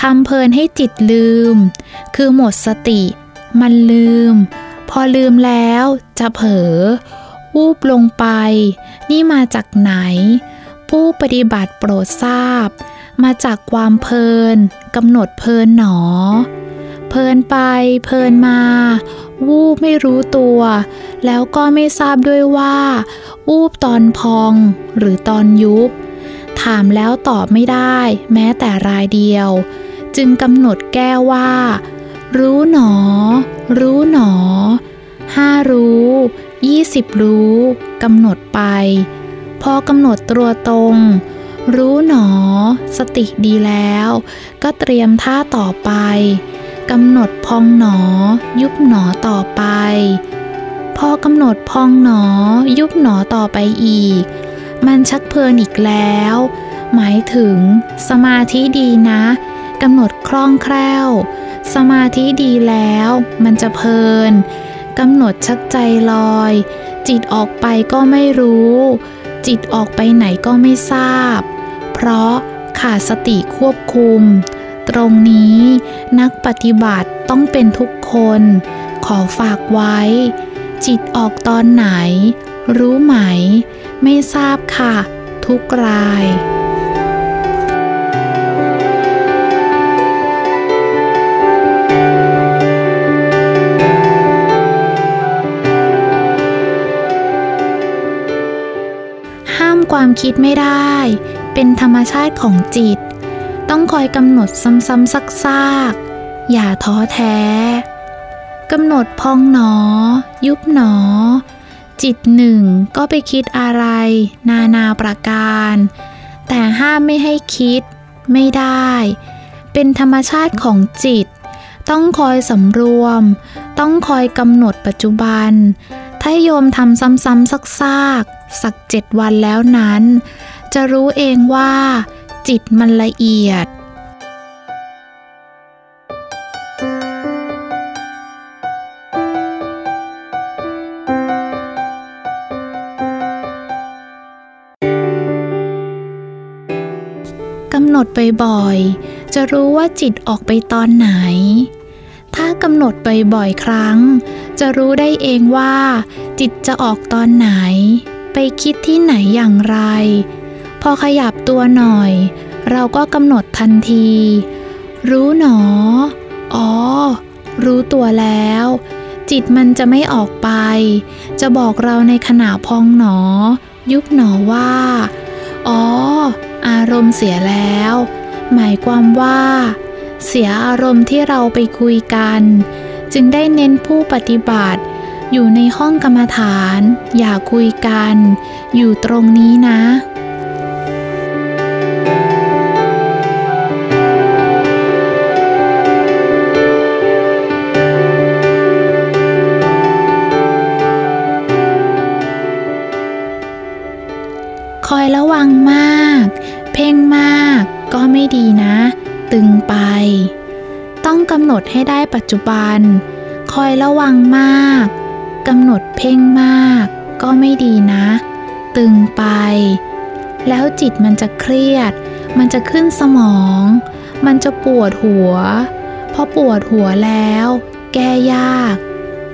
ทำเพลินให้จิตลืม คือหมดสติ มันลืม พอลืมแล้วจะเผลอ วูบลงไป นี่มาจากไหน ผู้ปฏิบัติโปรดทราบ มาจากความเพลินกำหนดเพลินหนอ เพลินไป เพลินมา วูบไม่รู้ตัว แล้วก็ไม่ทราบด้วยว่า วูบตอนพองหรือตอนยุบ ถามแล้วตอบไม่ได้ แม้แต่รายเดียว จึงกำหนดแก้ว่า รู้หนอ รู้หนอห้ารู้ ยี่สิบรู้กำหนดไป พอกำหนดตัวตรง รู้หนอ สติดีแล้ว ก็เตรียมท่าต่อไปกำหนดพองหนอ ยุบหนอต่อไป พอกำหนดพองหนอ ยุบหนอต่อไปอีก มันชักเพลินอีกแล้ว หมายถึง สมาธิดีนะกำหนดคล่องแคล่ว สมาธิดีแล้ว มันจะเพลิน กำหนดชักใจลอย จิตออกไปก็ไม่รู้ จิตออกไปไหนก็ไม่ทราบ เพราะขาดสติควบคุม ตรงนี้นักปฏิบัติต้องเป็นทุกคน ขอฝากไว้ จิตออกตอนไหน รู้ไหม ไม่ทราบค่ะ ทุกราย ความคิดไม่ได้ เป็นธรรมชาติของจิต ต้องคอยกำหนดซ้ำๆซักๆอย่าท้อแท้กำหนดพองหนอ ยุบหนอ จิตหนึ่งก็ไปคิดอะไร นานาประการ แต่ห้ามไม่ให้คิด ไม่ได้ เป็นธรรมชาติของจิต ต้องคอยสำรวม ต้องคอยกำหนดปัจจุบัน ถ้าโยมทำซ้ำๆซักๆ สักเจ็ดวันแล้วนั้น จะรู้เองว่า จิตมันละเอียด กำหนดบ่อยๆ จะรู้ว่าจิตออกไปตอนไหน ถ้ากำหนดบ่อยๆ ครั้ง จะรู้ได้เองว่าจิตจะออกตอนไหน ไปคิดที่ไหนอย่างไร พอขยับตัวหน่อย เราก็กำหนดทันที รู้หนอ อ๋อ รู้ตัวแล้ว จิตมันจะไม่ออกไป จะบอกเราในขณะพองหนอ ยุบหนอว่า อ๋อ อารมณ์เสียแล้ว หมายความว่า เสียอารมณ์ที่เราไปคุยกัน จึงได้เน้นผู้ปฏิบัติ อยู่ในห้องกรรมฐาน อย่าคุยกัน อยู่ตรงนี้นะ คอยระวังมาก เพ่งมากก็ไม่ดีนะ ตึงไป ต้องกำหนดให้ได้ปัจจุบัน คอยระวังมาก กำหนดเพ่งมากก็ไม่ดีนะ ตึงไป แล้วจิตมันจะเครียด มันจะขึ้นสมอง มันจะปวดหัว พอปวดหัวแล้ว แก้ยาก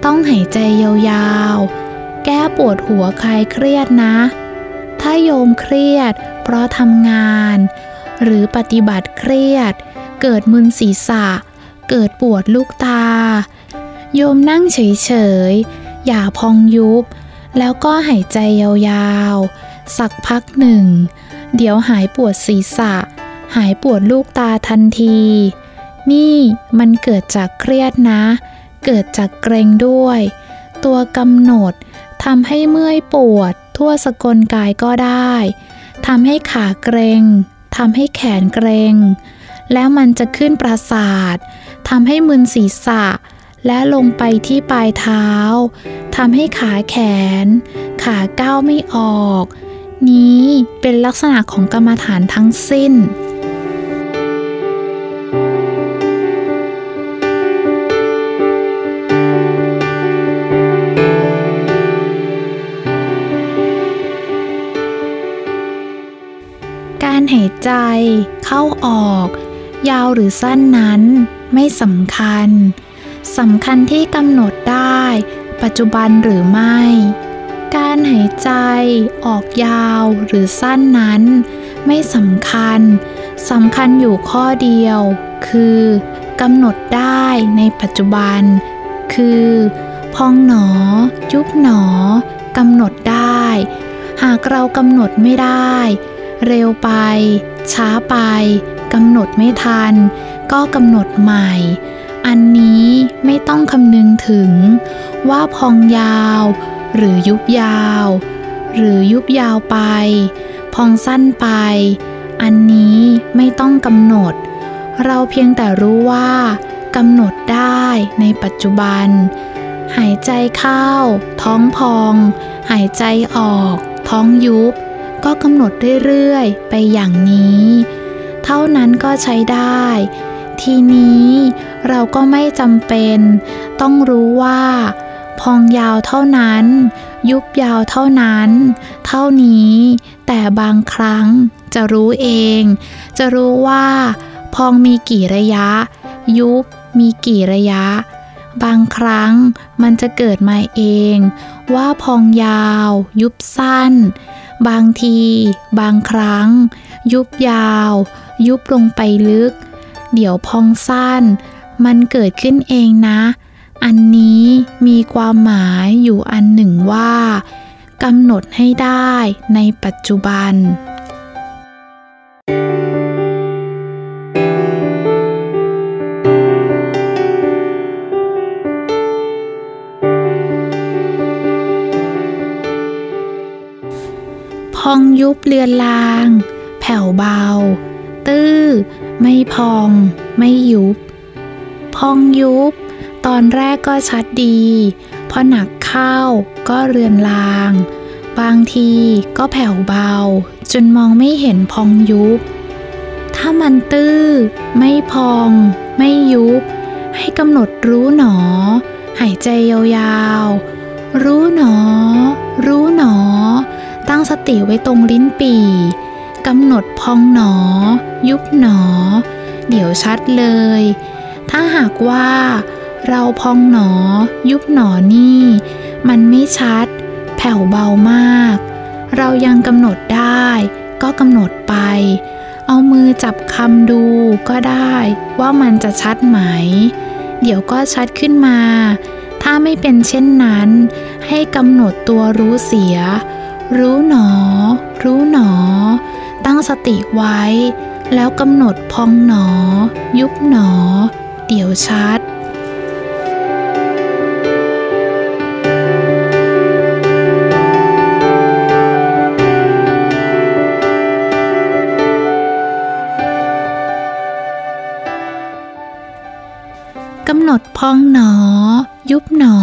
ต้องหายใจยาวๆ แก้ปวดหัวคลายเครียดนะ ถ้าโยมเครียด เพราะทำงาน หรือปฏิบัติเครียด เกิดมึนศีรษะ เกิดปวดลูกตา โยมนั่งเฉยๆ อย่าพองยุบ แล้วก็หายใจยาวๆ สักพักหนึ่ง เดี๋ยวหายปวดศีรษะ หายปวดลูกตาทันที นี่มันเกิดจากเครียดนะ เกิดจากเกรงด้วย ตัวกำหนดทำให้เมื่อยปวด ทั่วสกลกายก็ได้ทำให้ขาเกรงทำให้แขนเกรง แล้วมันจะขึ้นประสาททำให้มึนศีรษะ และลงไปที่ปลายเท้าทำให้ขาแขน ขาก้าวไม่ออก นี้เป็นลักษณะของกรรมฐานทั้งสิ้นการหายใจเข้าออก ยาวหรือสั้นนั้นไม่สำคัญ สำคัญที่กำหนดได้ ปัจจุบันหรือไม่ การหายใจออกยาวหรือสั้นนั้น ไม่สำคัญสำคัญอยู่ข้อเดียว คือกำหนดได้ในปัจจุบัน คือ พองหนอ ยุบหนอกำหนดได้ หากเรากำหนดไม่ได้ เร็วไป ช้าไปกำหนดไม่ทัน ก็กำหนดใหม่ อันนี้ไม่ต้องคำนึงถึง ว่าพองยาว หรือยุบยาว หรือยุบยาวไป พองสั้นไป อันนี้ไม่ต้องกำหนด เราเพียงแต่รู้ว่ากำหนดได้ในปัจจุบัน หายใจเข้า ท้องพอง หายใจออก ท้องยุบ ก็กำหนดเรื่อยๆ ไปอย่างนี้ เท่านั้นก็ใช้ได้ ทีนี้เราก็ไม่จำเป็น ต้องรู้ว่า พองยาวเท่านั้น ยุบยาวเท่านั้น เท่านี้ แต่บางครั้งจะรู้เอง จะรู้ว่า พองมีกี่ระยะ ยุบมีกี่ระยะ บางครั้งมันจะเกิดมาเอง ว่าพองยาว ยุบสั้น บางที บางครั้ง ยุบยาว ยุบลงไปลึก เดี๋ยวพองสั้น มันเกิดขึ้นเองนะ อันนี้มีความหมายอยู่อันหนึ่งว่ากำหนดให้ได้ในปัจจุบันพองยุบเลือนลาง แผ่วเบา ตื้อ ไม่พอง ไม่ยุบ พองยุบ ตอนแรกก็ชัดดี พอหนักเข้าก็เรือนลาง บางทีก็แผ่วเบา จนมองไม่เห็นพองยุบ ถ้ามันตื้อ ไม่พอง ไม่ยุบ ให้กำหนดรู้หนอ หายใจยาวๆ รู้หนอ รู้หนอ ตั้งสติไว้ตรงลิ้นปี่ กำหนดพองหนอ ยุบหนอ เดี๋ยวชัดเลย ถ้าหากว่า เราพองหนอ ยุบหนอนี่ มันไม่ชัด แผ่วเบามาก เรายังกำหนดได้ ก็กำหนดไป เอามือจับคำดูก็ได้ว่ามันจะชัดไหม เดี๋ยวก็ชัดขึ้นมา ถ้าไม่เป็นเช่นนั้น ให้กำหนดตัวรู้เสียรู้หนอ รู้หนอ ตั้งสติไว้ แล้วกำหนดพองหนอ ยุบหนอ เดี๋ยวชัดกำหนดพองหนอ ยุบหนอ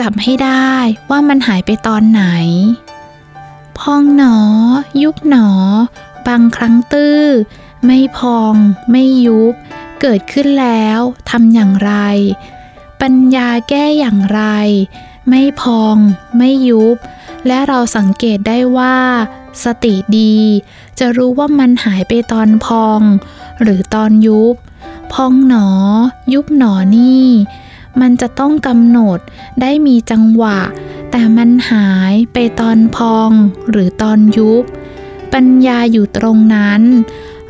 จับให้ได้ว่ามันหายไปตอนไหน พองหนอ ยุบหนอ บางครั้งตื้อ ไม่พอง ไม่ยุบ เกิดขึ้นแล้วทำอย่างไร ปัญญาแก้อย่างไร ไม่พอง ไม่ยุบ และเราสังเกตได้ว่า สติดี จะรู้ว่ามันหายไปตอนพอง หรือตอนยุบ พองหนอ ยุบหนอนี่ มันจะต้องกำหนดได้มีจังหวะ แต่มันหายไปตอนพองหรือตอนยุบ ปัญญาอยู่ตรงนั้น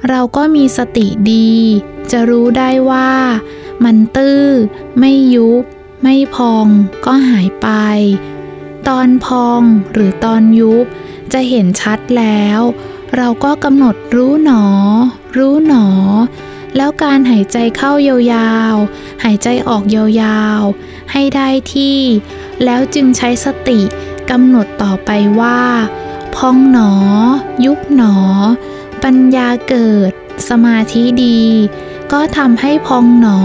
เราก็มีสติดี จะรู้ได้ว่า มันตื้อ ไม่ยุบ ไม่พองก็หายไป ตอนพองหรือตอนยุบ จะเห็นชัดแล้ว เราก็กำหนดรู้หนอ รู้หนอ แล้วการหายใจเข้ายาวๆ หายใจออกยาวๆ ให้ได้ที่ แล้วจึงใช้สติกำหนดต่อไปว่า พองหนอ ยุบหนอ ปัญญาเกิด สมาธิดี ก็ทำให้พองหนอ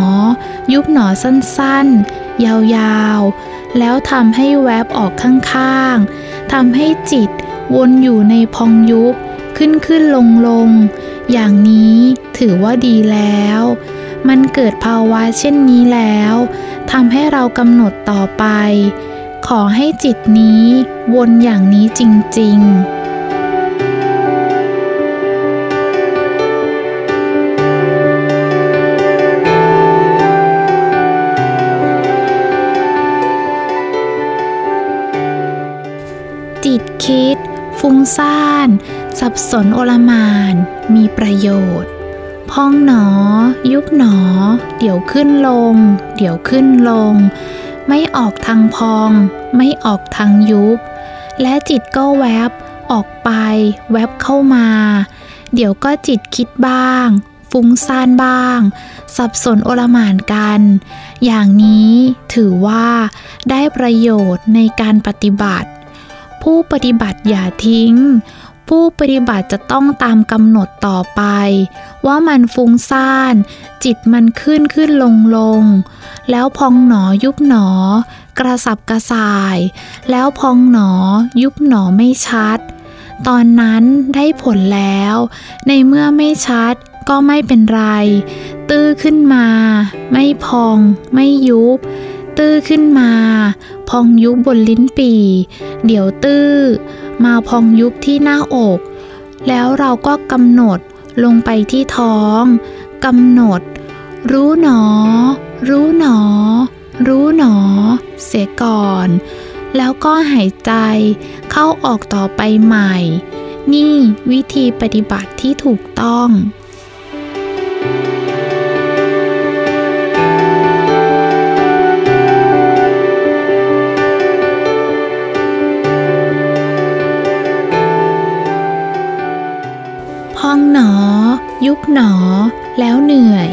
ยุบหนอสั้นๆ ยาวๆ แล้วทำให้แวบออกข้างๆทำให้จิตวนอยู่ในพองยุบขึ้นขึ้นลงลงอย่างนี้ถือว่าดีแล้ว มันเกิดภาวะเช่นนี้แล้วทำให้เรากำหนดต่อไป ขอให้จิตนี้วนอย่างนี้จริง ๆจิตคิด ฟุ้งซ่าน สับสนโอลมาน มีประโยชน์ พองหนอ ยุบหนอ เดี๋ยวขึ้นลง เดี๋ยวขึ้นลง ไม่ออกทางพอง ไม่ออกทางยุบ และจิตก็แวบ ออกไป แวบเข้ามา เดี๋ยวก็จิตคิดบ้าง ฟุ้งซ่านบ้าง สับสนโอลหม่านกัน อย่างนี้ถือว่าได้ประโยชน์ในการปฏิบัติ ผู้ปฏิบัติอย่าทิ้ง ผู้ปฏิบัติจะต้องตามกำหนดต่อไป ว่ามันฟุ้งซ่าน จิตมันขึ้นขึ้นลงลง แล้วพองหนอยุบหนอ กระสับกระส่าย แล้วพองหนอยุบหนอไม่ชัด ตอนนั้นได้ผลแล้ว ในเมื่อไม่ชัดก็ไม่เป็นไร ตื้อขึ้นมา ไม่พอง ไม่ยุบ ตื้อขึ้นมา พองยุบบนลิ้นปี่ เดี๋ยวตื้อ มาพองยุบที่หน้าอก แล้วเราก็กำหนด ลงไปที่ท้องกำหนด รู้หนอ รู้หนอ รู้หนอ เสียก่อน แล้วก็หายใจเข้าออกต่อไปใหม่ นี่วิธีปฏิบัติที่ถูกต้อง ยุบหนอ แล้วเหนื่อย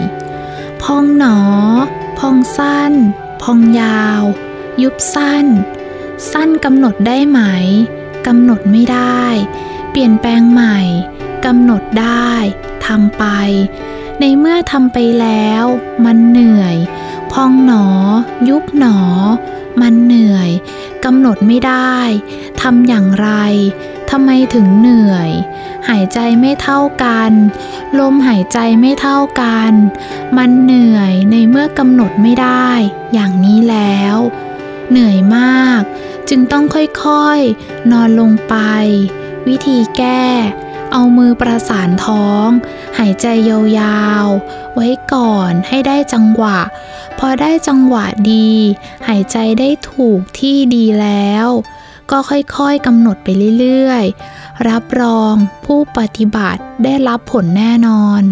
พองหนอ พองสั้น พองยาว ยุบสั้น สั้นกำหนดได้ไหมกำหนดไม่ได้ เปลี่ยนแปลงใหม่กำหนดได้ทำไป ในเมื่อทำไปแล้ว มันเหนื่อย พองหนอ ยุบหนอ มันเหนื่อยกำหนดไม่ได้ทำอย่างไรทำไมถึงเหนื่อย หายใจไม่เท่ากัน ลมหายใจไม่เท่ากัน มันเหนื่อยในเมื่อกำหนดไม่ได้ อย่างนี้แล้ว เหนื่อยมาก จึงต้องค่อยๆ นอนลงไป วิธีแก้ เอามือประสานท้อง หายใจยาวๆ ไว้ก่อนให้ได้จังหวะ พอได้จังหวะดี หายใจได้ถูกที่ดีแล้ว ก็ค่อยๆกำหนดไปเรื่อยๆ รับรองผู้ปฏิบัติได้รับผลแน่นอน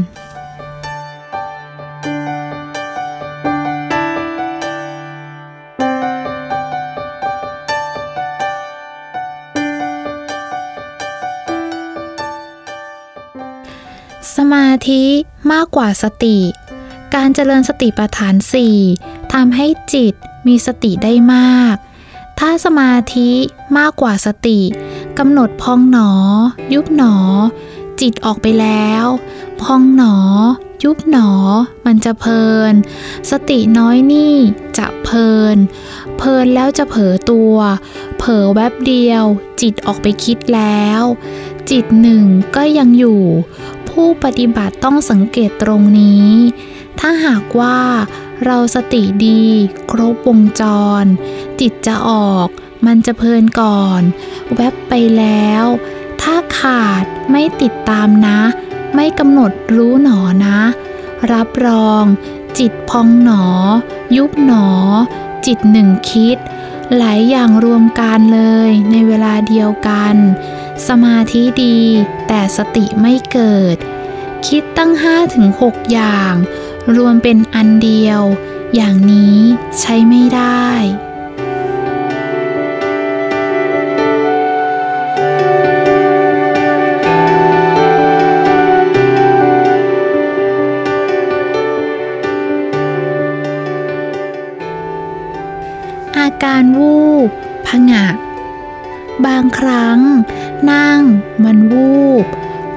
สมาธิมากกว่าสติ การเจริญสติปัฏฐานสี่ทำให้จิตมีสติได้มาก ถ้าสมาธิมากกว่าสติกำหนดพองหนอ ยุบหนอ จิตออกไปแล้ว พองหนอ ยุบหนอ มันจะเพลิน สติน้อยนี่จะเพลิน เพลินแล้วจะเผลอตัว เผลอแวบเดียว จิตออกไปคิดแล้ว จิตหนึ่งก็ยังอยู่ ผู้ปฏิบัติต้องสังเกตตรงนี้ ถ้าหากว่าเราสติดี ครบวงจร จิตจะออก มันจะเพลินก่อน แวบไปแล้ว ถ้าขาดไม่ติดตามนะ ไม่กำหนดรู้หนอนะ รับรอง จิตพองหนอ ยุบหนอ จิตหนึ่งคิด หลายอย่างรวมกันเลยในเวลาเดียวกัน สมาธิดี แต่สติไม่เกิด คิดตั้งห้าถึงหกอย่าง รวมเป็นอันเดียวอย่างนี้ใช้ไม่ได้ การวูบผงะ บางครั้ง นั่ง มันวูบ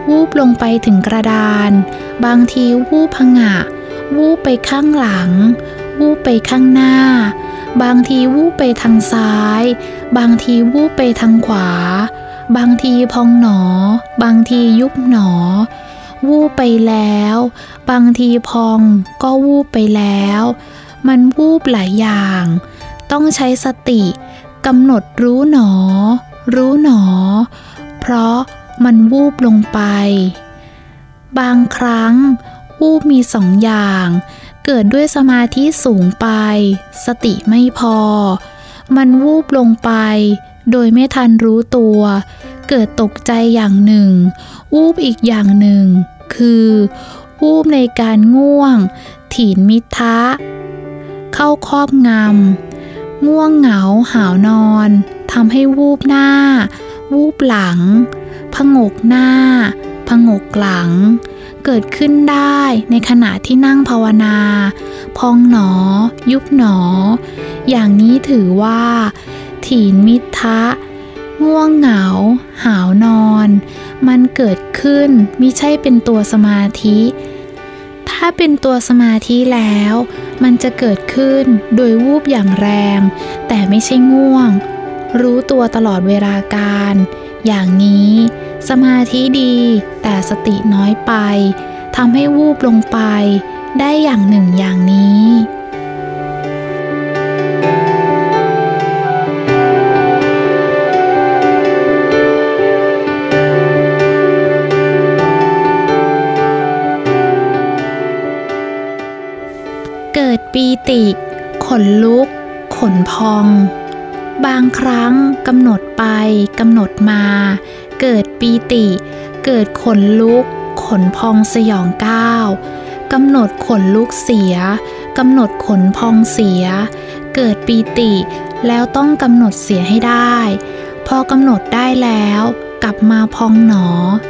วูบลงไปถึงกระดาน บางทีวูบพงะ วูบไปข้างหลัง วูบไปข้างหน้า บางทีวูบไปทางซ้าย บางทีวูบไปทางขวา บางทีพองหนอ บางทียุบหนอวูบไปแล้ว บางทีพองก็วูบไปแล้ว มันวูบหลายอย่าง ต้องใช้สติกำหนดรู้หนอ รู้หนอ เพราะมันวูบลงไป บางครั้ง วูบมีสองอย่าง เกิดด้วยสมาธิสูงไป สติไม่พอ มันวูบลงไป โดยไม่ทันรู้ตัว เกิดตกใจอย่างหนึ่ง วูบอีกอย่างหนึ่ง คือวูบในการง่วง ถีนมิทะ เข้าครอบงำ ง่วงเหงาหาวนอนทำให้วูบหน้า วูบหลังพงกหน้าพงกหลัง เกิดขึ้นได้ในขณะที่นั่งภาวนา พองหนอ ยุบหนอ อย่างนี้ถือว่า ถีนมิทะง่วงเหงา หาวนอน มันเกิดขึ้นมิใช่เป็นตัวสมาธิ ถ้าเป็นตัวสมาธิแล้ว มันจะเกิดขึ้นโดยวูบอย่างแรง แต่ไม่ใช่ง่วง รู้ตัวตลอดเวลาการ อย่างนี้ สมาธิดีแต่สติน้อยไปทำให้วูบลงไป ได้อย่างหนึ่งอย่างนี้ ปีติ ขนลุก ขนพอง บางครั้งกำหนดไปกำหนดมา เกิดปีติ เกิดขนลุก ขนพองสยองก้าวกำหนดขนลุกเสียกำหนดขนพองเสีย เกิดปีติ แล้วต้องกำหนดเสียให้ได้ พอกำหนดได้แล้ว กลับมาพองหนอ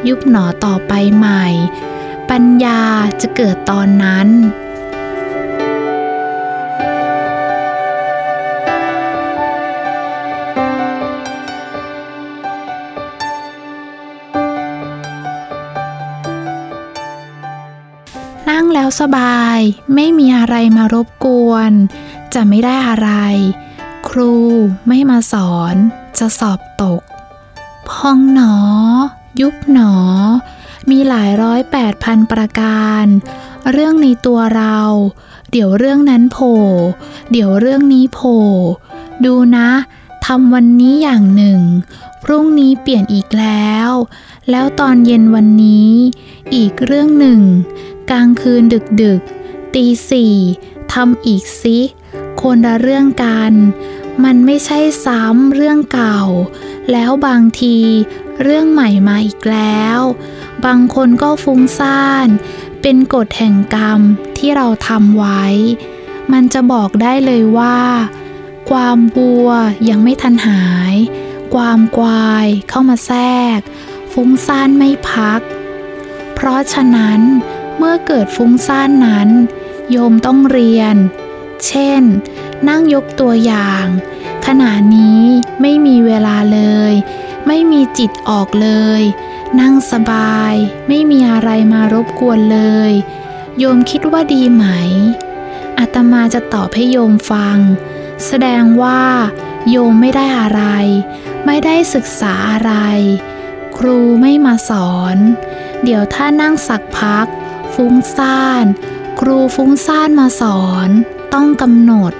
ยุบหนอต่อไปใหม่ ปัญญาจะเกิดตอนนั้น บาย ไม่มีอะไรมารบกวน จะไม่ได้อะไร ครูไม่มาสอน จะสอบตก พองหนอ ยุบหนอ มีหลายร้อยแปดพันประการ เรื่องในตัวเรา เดี๋ยวเรื่องนั้นโผล่เดี๋ยวเรื่องนี้โผล่ดูนะทำวันนี้อย่างหนึ่ง พรุ่งนี้เปลี่ยนอีกแล้ว แล้วตอนเย็นวันนี้ อีกเรื่องหนึ่ง กลางคืนดึกดึกตีสี่ทำอีกซิคนละเรื่องกัน มันไม่ใช่ซ้ำเรื่องเก่า แล้วบางทีเรื่องใหม่มาอีกแล้ว บางคนก็ฟุ้งซ่าน เป็นกฎแห่งกรรมที่เราทำไว้ มันจะบอกได้เลยว่า ความบัวยังไม่ทันหาย ความกวายเข้ามาแทรก ฟุ้งซ่านไม่พัก เพราะฉะนั้น เมื่อเกิดฟุ้งซ่านนั้น โยมต้องเรียน เช่น นั่งยกตัวอย่าง ขณะนี้ไม่มีเวลาเลย ไม่มีจิตออกเลย นั่งสบาย ไม่มีอะไรมารบกวนเลย โยมคิดว่าดีไหม อาตมาจะตอบให้โยมฟัง แสดงว่า โยมไม่ได้อะไร ไม่ได้ศึกษาอะไร ครูไม่มาสอน เดี๋ยวถ้านั่งสักพัก ฟุ้งซ่าน ครูฟุ้งซ่านมาสอน ต้องกำหนด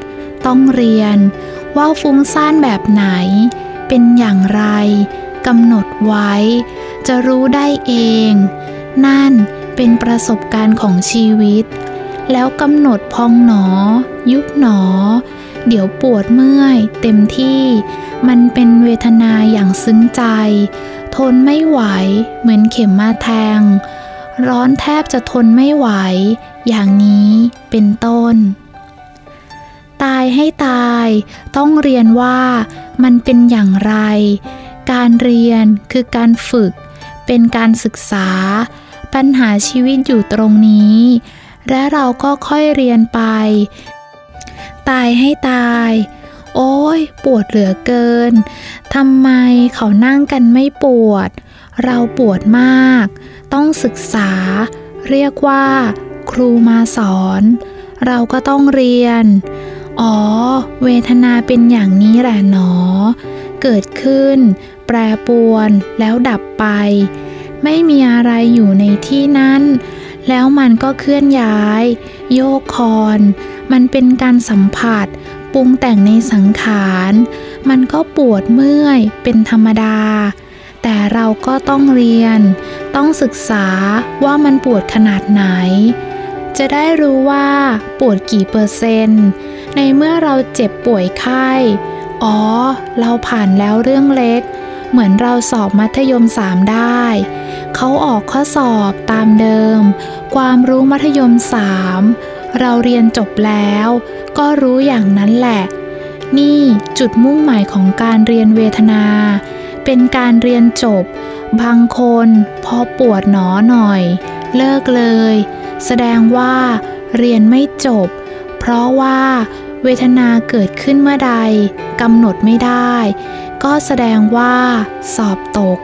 ต้องเรียน ว่าฟุ้งซ่านแบบไหน เป็นอย่างไรกำหนดไว้ จะรู้ได้เอง นั่นเป็นประสบการณ์ของชีวิต แล้วกำหนดพองหนอ ยุบหนอ เดี๋ยวปวดเมื่อยเต็มที่ มันเป็นเวทนาอย่างซึ้งใจ ทนไม่ไหวเหมือนเข็มมาแทง ร้อนแทบจะทนไม่ไหว อย่างนี้เป็นต้น ตายให้ตายต้องเรียนว่ามันเป็นอย่างไร การเรียนคือการฝึก เป็นการศึกษา ปัญหาชีวิตอยู่ตรงนี้ และเราก็ค่อยเรียนไป ตายให้ตาย โอ้ยปวดเหลือเกินทำไมเขานั่งกันไม่ปวด เราปวดมาก ต้องศึกษา เรียกว่า ครูมาสอน เราก็ต้องเรียน อ๋อ เวทนาเป็นอย่างนี้แหละหนอ เกิดขึ้น แปรปวนแล้วดับไป ไม่มีอะไรอยู่ในที่นั้น แล้วมันก็เคลื่อนย้าย โยกคอน มันเป็นการสัมผัสปรุงแต่งในสังขาร มันก็ปวดเมื่อยเป็นธรรมดา แต่เราก็ต้องเรียน ต้องศึกษาว่ามันปวดขนาดไหน จะได้รู้ว่าปวดกี่เปอร์เซนต์ ในเมื่อเราเจ็บป่วยไข้ อ๋อ เราผ่านแล้วเรื่องเล็ก เหมือนเราสอบมัธยมสามได้ เขาออกข้อสอบตามเดิม ความรู้มัธยมสามเราเรียนจบแล้ว ก็รู้อย่างนั้นแหละ นี่จุดมุ่งหมายของการเรียนเวทนา เป็นการเรียนจบ บางคนพอปวดหนอหน่อย เลิกเลย แสดงว่า เรียนไม่จบ เพราะว่า เวทนาเกิดขึ้นเมื่อใดกำหนดไม่ได้ ก็แสดงว่า สอบตก